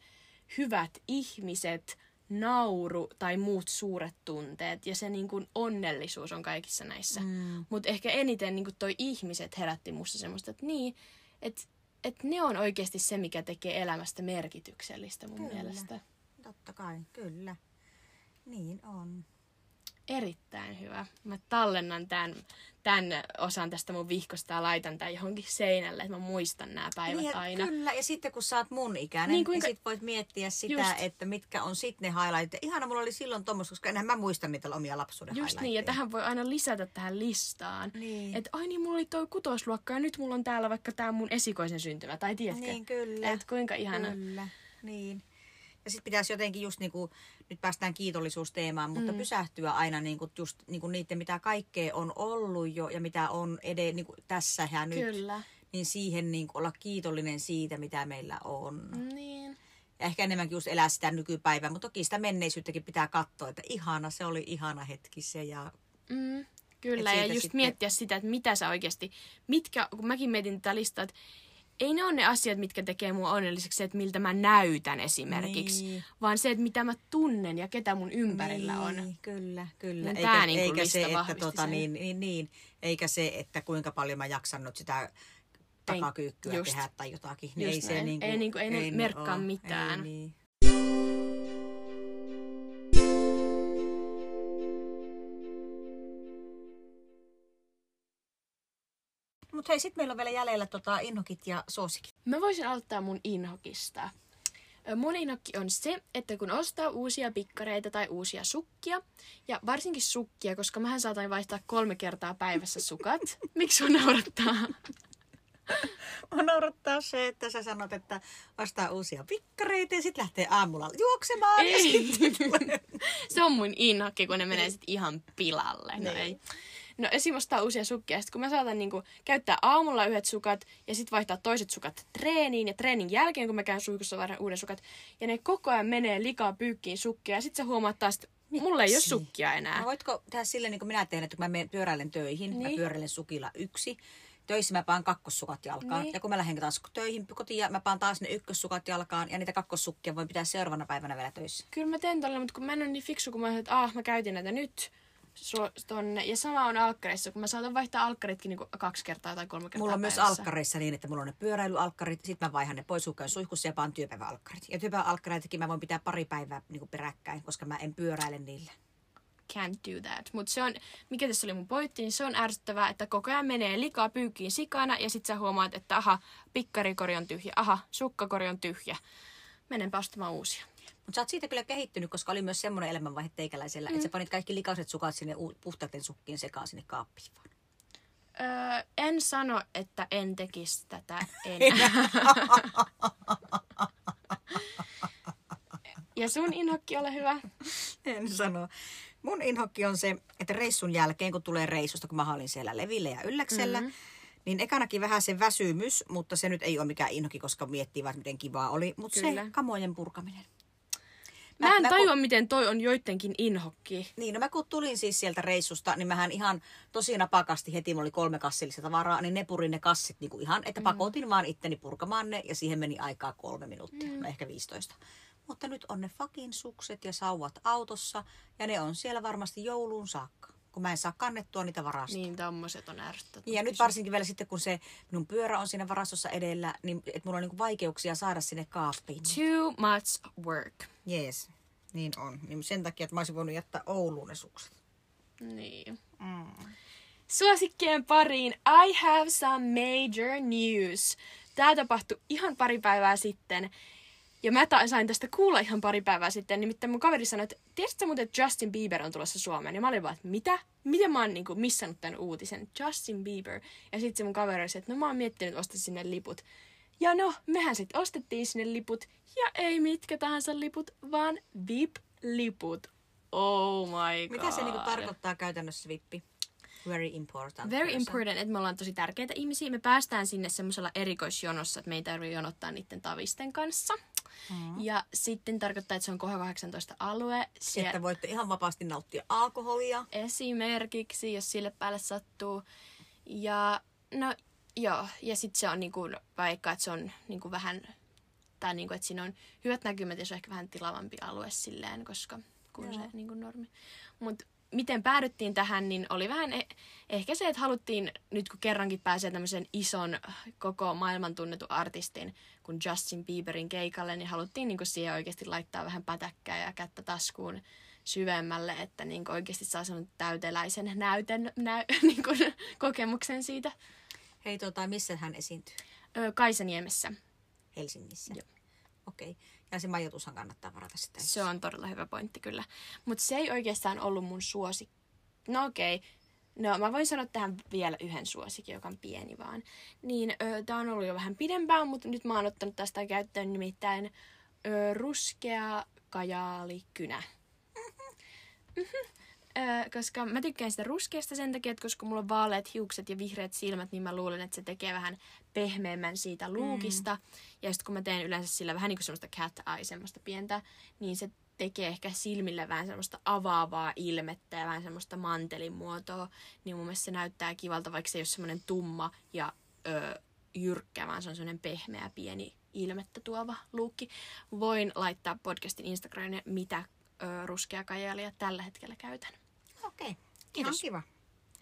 hyvät ihmiset, nauru tai muut suuret tunteet ja se niin kuin onnellisuus on kaikissa näissä. Mm. Mutta ehkä eniten niin kuin toi ihmiset herätti musta semmoista, että niin, että et ne on oikeasti se, mikä tekee elämästä merkityksellistä mun Kyllä. mielestä. Totta kai, kyllä. Niin on. Erittäin hyvä. Mä tallennan tämän, tämän osan tästä mun vihkosta ja laitan tämän johonkin seinälle, että mä muistan nämä päivät Niin, aina. Kyllä, ja sitten kun sä oot mun ikäinen, Niin, niin, kuinka- niin sit voit miettiä sitä, Just. että mitkä on sitten ne highlightit. Ihana, mulla oli silloin tuommoista, koska enhän mä muista niitä omia lapsuuden Just niin, ja tähän voi aina lisätä tähän listaan. Niin. Että ai niin, mulla oli toi kutosluokka ja nyt mulla on täällä vaikka tää mun esikoisen syntymä, tai tiedätkö? Niin, kyllä. Et kuinka ihana. Kyllä, niin. Ja sitten pitäisi jotenkin just niinku, nyt päästään kiitollisuusteemaan, mutta mm. pysähtyä aina niinku just niinku niiden, mitä kaikkea on ollut jo ja mitä on ede, niinku tässä ja nyt. Kyllä. Niin siihen niinku olla kiitollinen siitä, mitä meillä on. Niin. Ja ehkä enemmänkin just elää sitä nykypäivää, mutta toki sitä menneisyyttäkin pitää katsoa, että ihana, se oli ihana hetki se ja Mm, kyllä, ja just sitten- miettiä sitä, että mitä sä oikeasti, mitkä, kun mäkin mietin tätä listaa, että ei ne ole ne asiat, mitkä tekee mua onnelliseksi, se, että miltä mä näytän esimerkiksi, Niin. vaan se, että mitä mä tunnen ja ketä mun ympärillä on. Niin, kyllä, kyllä. Niin eikä tää niinku eikä se, että tota, niin, niin, niin, eikä se, että kuinka paljon mä jaksan nyt sitä takakyykkyä tehdä tai jotakin. Niin ei se näin. niinku, Ei niinku- ei ne ne merkkaa oo. mitään. Ei, niin. Mutta hei, sitten meillä on vielä jäljellä tota innokit ja suosikit. Mä voisin aloittaa mun inhokista. Mun inhokki on se, että kun ostaa uusia pikkareita tai uusia sukkia, ja varsinkin sukkia, koska mähän saatan vaihtaa kolme kertaa päivässä sukat. Miksi sun naurattaa? Mua naurattaa se, että sä sanot, että ostaa uusia pikkareita ja sitten lähtee aamulla juoksemaan. Ja Ei. sitten tulee Se on mun inhokki, kun ne menee sit ihan pilalle. No Niin. ei. No esim. ostaa uusia sukkia, sit kun mä saatan niinku käyttää aamulla yhdet sukat ja sitten vaihtaa toiset sukat treeniin ja treenin jälkeen, kun mä käyn suihkussa vaihdan uuden sukat. Ja ne koko ajan menee likaa pyykkiin sukkia ja sitten sä huomaat taas, että Mulla ei ole Miksi? sukkia enää. No voitko tehdä silleen, niin kuin minä teen, että kun mä menen pyöräilen töihin, niin. mä Niin. pyöräilen sukilla yksi. Töissä mä paan kakkossukat jalkaan. Niin. Ja kun mä lähden taas töihin kotiin, mä paan taas ne ykkössukat jalkaan. Ja niitä kakkossukkia voi pitää seuraavana päivänä vielä töissä. Kyllä mä teen tolle, mutta kun mä en ole niin fiksu, kun mä ajattelin, että ah, mä käytin näitä nyt tonne. Ja sama on alkkareissa, kun mä saatan vaihtaa alkkaritkin niinku kaksi kertaa tai kolme kertaa Mulla on myös päivässä. alkkareissa niin, että mulla on ne pyöräilyalkkarit, sitten mä vaihan ne pois hukkaan suihkussa ja paan työpäiväalkkarit. Ja työpäiväalkkareitakin mä voin pitää pari päivää niin peräkkäin, koska mä en pyöräile niillä. Can't do that. Mutta se on, mikä tässä oli mun pointti, niin se on ärsyttävää, että koko ajan menee likaa pyykkiin sikana ja sit sä huomaat, että aha, pikkarikori on tyhjä, aha, sukkakori on tyhjä. Menenpä ostamaan uusia. Mutta sä oot siitä kyllä kehittynyt, koska oli myös semmoinen elämänvaihe teikäläisellä, mm. että sä panit kaikki likaiset sukat sinne u- puhtaiden sukkiin sekaan sinne kaappiin vaan. Öö, en sano, että en tekisi tätä enää. ja sun inhokki, ole hyvä. En sano. Mun inhokki on se, että reissun jälkeen, kun tulee reissusta, kun mä olin siellä Levillä ja Ylläksellä, mm-hmm. niin ekanakin vähän se väsymys, mutta se nyt ei ole mikään inhokki, koska miettii vaan, miten kivaa oli. Mutta se kamojen purkaminen. Mä en mä- tajua, miten toi on joidenkin inhokki. Niin, no mä kun tulin siis sieltä reissusta, niin mähän ihan tosi napakasti heti, mulla oli kolme kassillista tavaraa, niin ne purin ne kassit niin kuin ihan, että pakotin vaan itteni purkamaan ne ja siihen meni aikaa kolme minuuttia, no ehkä 15. Mutta nyt on ne fakin sukset ja sauvat autossa ja ne on siellä varmasti jouluun saakka, kun mä en saa kannettua niitä varastoon. Niin, tommoset on ärsyttävät. Ja nyt varsinkin vielä sitten, kun se minun pyörä on siinä varastossa edellä, niin että mulla on niin vaikeuksia saada sinne kaappiin. Too much work. Jees, niin on. Niin sen takia, että mä olisin voinut jättää Ouluun ne sukset. Niin. Mm. Suosikkien pariin I have some major news. Tämä tapahtui ihan pari päivää sitten. Ja mä ta- sain tästä kuulla ihan pari päivää sitten. Nimittäin mun kaveri sanoi, että tiedätkö muuten, että Justin Bieber on tulossa Suomeen? Ja mä olin vaan, että mitä? Miten mä oon niinku missannut tämän uutisen? Justin Bieber. Ja sitten se mun kaveri oli että no mä oon miettinyt että ostaa sinne liput. Ja no, mehän sitten ostettiin sinne liput. Ja ei mitkä tahansa liput, vaan VIP-liput. Oh my god. Mitä se niinku tarkoittaa käytännössä vippi? Very important. Very person. important, että me ollaan tosi tärkeitä ihmisiä. Me päästään sinne semmoisella erikoisjonossa, että me ei tarvitse jonottaa niiden tavisten kanssa. Mm. Ja sitten tarkoittaa, että se on kohdalla 18 alue. Siellä Että voitte ihan vapaasti nauttia alkoholia. esimerkiksi, jos sille päälle sattuu. Ja no joo, ja sitten se on niinku, vaikka, että se on niinku vähän, tai niinku, että siinä on hyvät näkymät ja se on ehkä vähän tilavampi alue silleen, koska kuin Joo. se niinku normi. Mutta miten päädyttiin tähän, niin oli vähän eh- ehkä se, että haluttiin, nyt kun kerrankin pääsee tämmöisen ison, koko maailman tunnetun artistin kuin Justin Bieberin keikalle, niin haluttiin niin siihen oikeasti laittaa vähän pätäkkää ja kättä taskuun syvemmälle, että niin oikeasti saa sellainen täyteläisen näyten, näy, niin kokemuksen siitä. Hei, tota, missä hän esiintyy? Kaisaniemessä. Helsingissä. Joo. Okei. Okay. Ja se majoitushan kannattaa varata sitä. Se on todella hyvä pointti kyllä. Mutta se ei oikeastaan ollut mun suosikki. No okei. Okay. No mä voin sanoa tähän vielä yhden suosikin, joka on pieni vaan. Niin tämä on ollut jo vähän pidempään, mutta nyt mä oon ottanut tästä käyttöön nimittäin ö, ruskea kajaalikynä. Mhm. Ö, koska mä tykkään sitä ruskeasta sen takia, että koska mulla on vaaleat hiukset ja vihreät silmät, niin mä luulen, että se tekee vähän pehmeämmän siitä luukista. Mm. Ja sitten kun mä teen yleensä sillä vähän niin kuin semmoista cat eye, semmoista pientä, niin se tekee ehkä silmille vähän semmoista avaavaa ilmettä ja vähän semmoista mantelin muotoa. Niin mun mielestä se näyttää kivalta, vaikka se ei ole semmoinen tumma ja ö, jyrkkä, vaan se on semmoinen pehmeä pieni ilmettä tuova luukki. Voin laittaa podcastin Instagramiin, mitä ö, ruskea kajaalia tällä hetkellä käytän. Okei. Okay. Kiitos. Ihan kiva.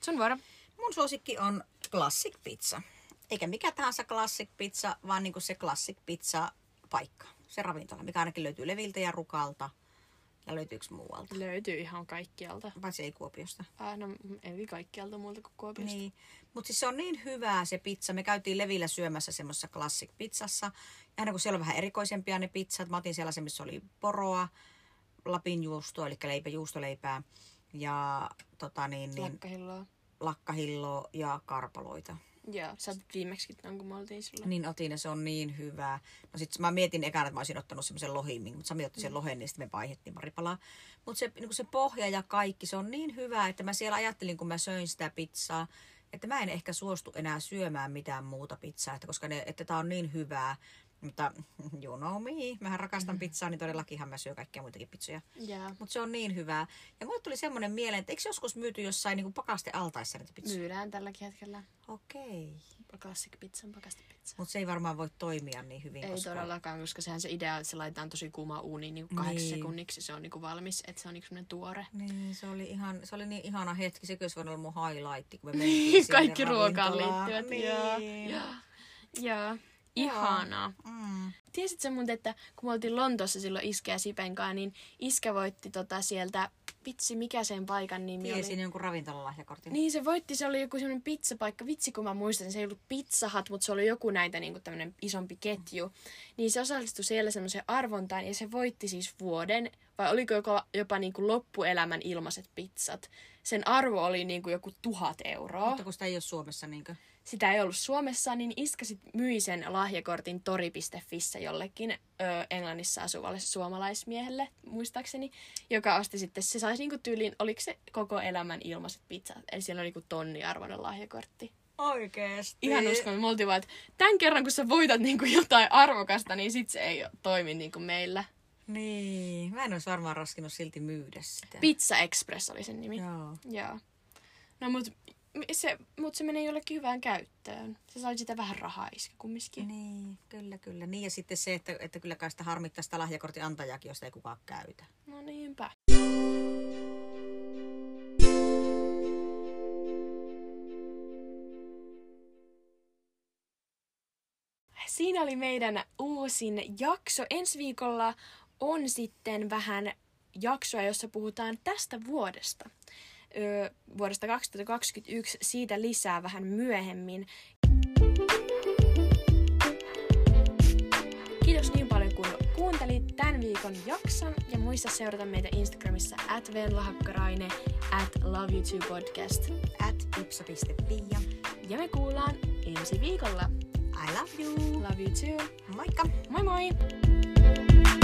Sun vuoro. Mun suosikki on Classic Pizza. Eikä mikä tahansa Classic Pizza, vaan niinku se Classic Pizza paikka. Se ravintola, mikä ainakin löytyy Leviltä ja Rukalta. Ja löytyykö muualta? Löytyy ihan kaikkialta. Paitsi ei Kuopiosta. Ah, no ei kaikkialta muualta kuin Kuopiosta. Niin. Mutta siis se on niin hyvää se pizza. Me käytiin Levillä syömässä semmoisessa classic pizzassa. Ja aina kun siellä on vähän erikoisempia ne pizzat. Mä otin sellaisen, missä oli poroa, lapin juustoa, eli leipä, juustoleipää. Ja tota niin, niin, Lakkahilloa. lakkahilloa ja karpaloita. Joo, sä otit viimeksi, kun me oltiin silloin. Niin otin ja se on niin hyvää. No sit mä mietin ekana, että mä olisin ottanut semmoisen lohimin, mutta Sami otti sen lohen, niin sitten me vaihdettiin pari palaa. Mutta se, niin se pohja ja kaikki, se on niin hyvää, että mä siellä ajattelin, kun mä söin sitä pizzaa, että mä en ehkä suostu enää syömään mitään muuta pizzaa, että koska ne, että tää on niin hyvää. Mutta you know me, mähän rakastan pizzaa, niin todellakinhan mä syön kaikkia muitakin pizzoja. Jaa. Mutta se on niin hyvää. Ja mulle tuli semmoinen mieleen, että eikö joskus myyty jossain niin pakastealtaissa näitä pizzoja? Myydään tälläkin hetkellä. Okei. Classic pizzan pakastepizza. Mutta se ei varmaan voi toimia niin hyvin. Ei koska... todellakaan, koska sehän se idea, että se laitetaan tosi kuumaa uuniin niin kahdeksi Niin. sekunniksi. Se on niin kuin valmis, että se on niin semmoinen tuore. Niin, se oli, ihan, se oli niin ihana hetki. Se olisi voinut olla mun highlight, kun me mentiin Kaikki ruokaan liittyvät. Niin. Joo. Joo. Ihanaa. Mm. Tiesitkö muuten, että kun me oltiin Lontoossa silloin Iskä ja Sipen kanssa, niin Iskä voitti tota sieltä, vitsi mikä sen paikan nimi Tiesin oli? jonkun ravintolalahjakortin. Niin se voitti, se oli joku semmoinen pizzapaikka, vitsi kun mä muistan, se ei ollut Pizza Hut, mutta se oli joku näitä niinku tämmönen isompi ketju. Niin se osallistui siellä semmoiseen arvontaan ja se voitti siis vuoden, vai oliko jopa, jopa niinku loppuelämän ilmaiset pizzat. Sen arvo oli niinku joku tuhat euroa. Mutta kun sitä ei ole Suomessa niinkö? Sitä ei ollut Suomessa, niin Iska sit myi sen lahjakortin tori.fissä jollekin ö, Englannissa asuvalle suomalaismiehelle, muistaakseni, joka osti sitten, se saisi niinku tyyliin, oliko se koko elämän ilmaiset pizzat, eli siellä oli niinku tonniarvoinen lahjakortti. Oikeesti. Ihan uskon, me oltiin vaan, että tämän kerran kun sä voitat niinku jotain arvokasta, niin sit se ei toimi niinku meillä. Niin, mä en olisi varmaan raskinut silti myydä sitä. Pizza Express oli sen nimi. Joo. Joo. No mut se, mut se menee jollekin hyvään käyttöön. Se sai sitä vähän rahaa iskä kumminkin. Niin, kyllä, kyllä. Niin ja sitten se, että, että kyllä kai sitä harmittaa sitä lahjakortin antajakin, jos ei kukaan käytä. No niinpä. Siinä oli meidän uusin jakso. Ensi viikolla on sitten vähän jaksoa, jossa puhutaan tästä vuodesta. Öö, vuodesta 2021, siitä lisää vähän myöhemmin. Kiitos niin paljon kun kuuntelit tämän viikon jakson ja muista seurata meitä Instagramissa at venlahakkarainen, at love you too podcast. At ipsa.pia. Ja me kuullaan ensi viikolla. I love you. Love you too. Moikka! Moi moi!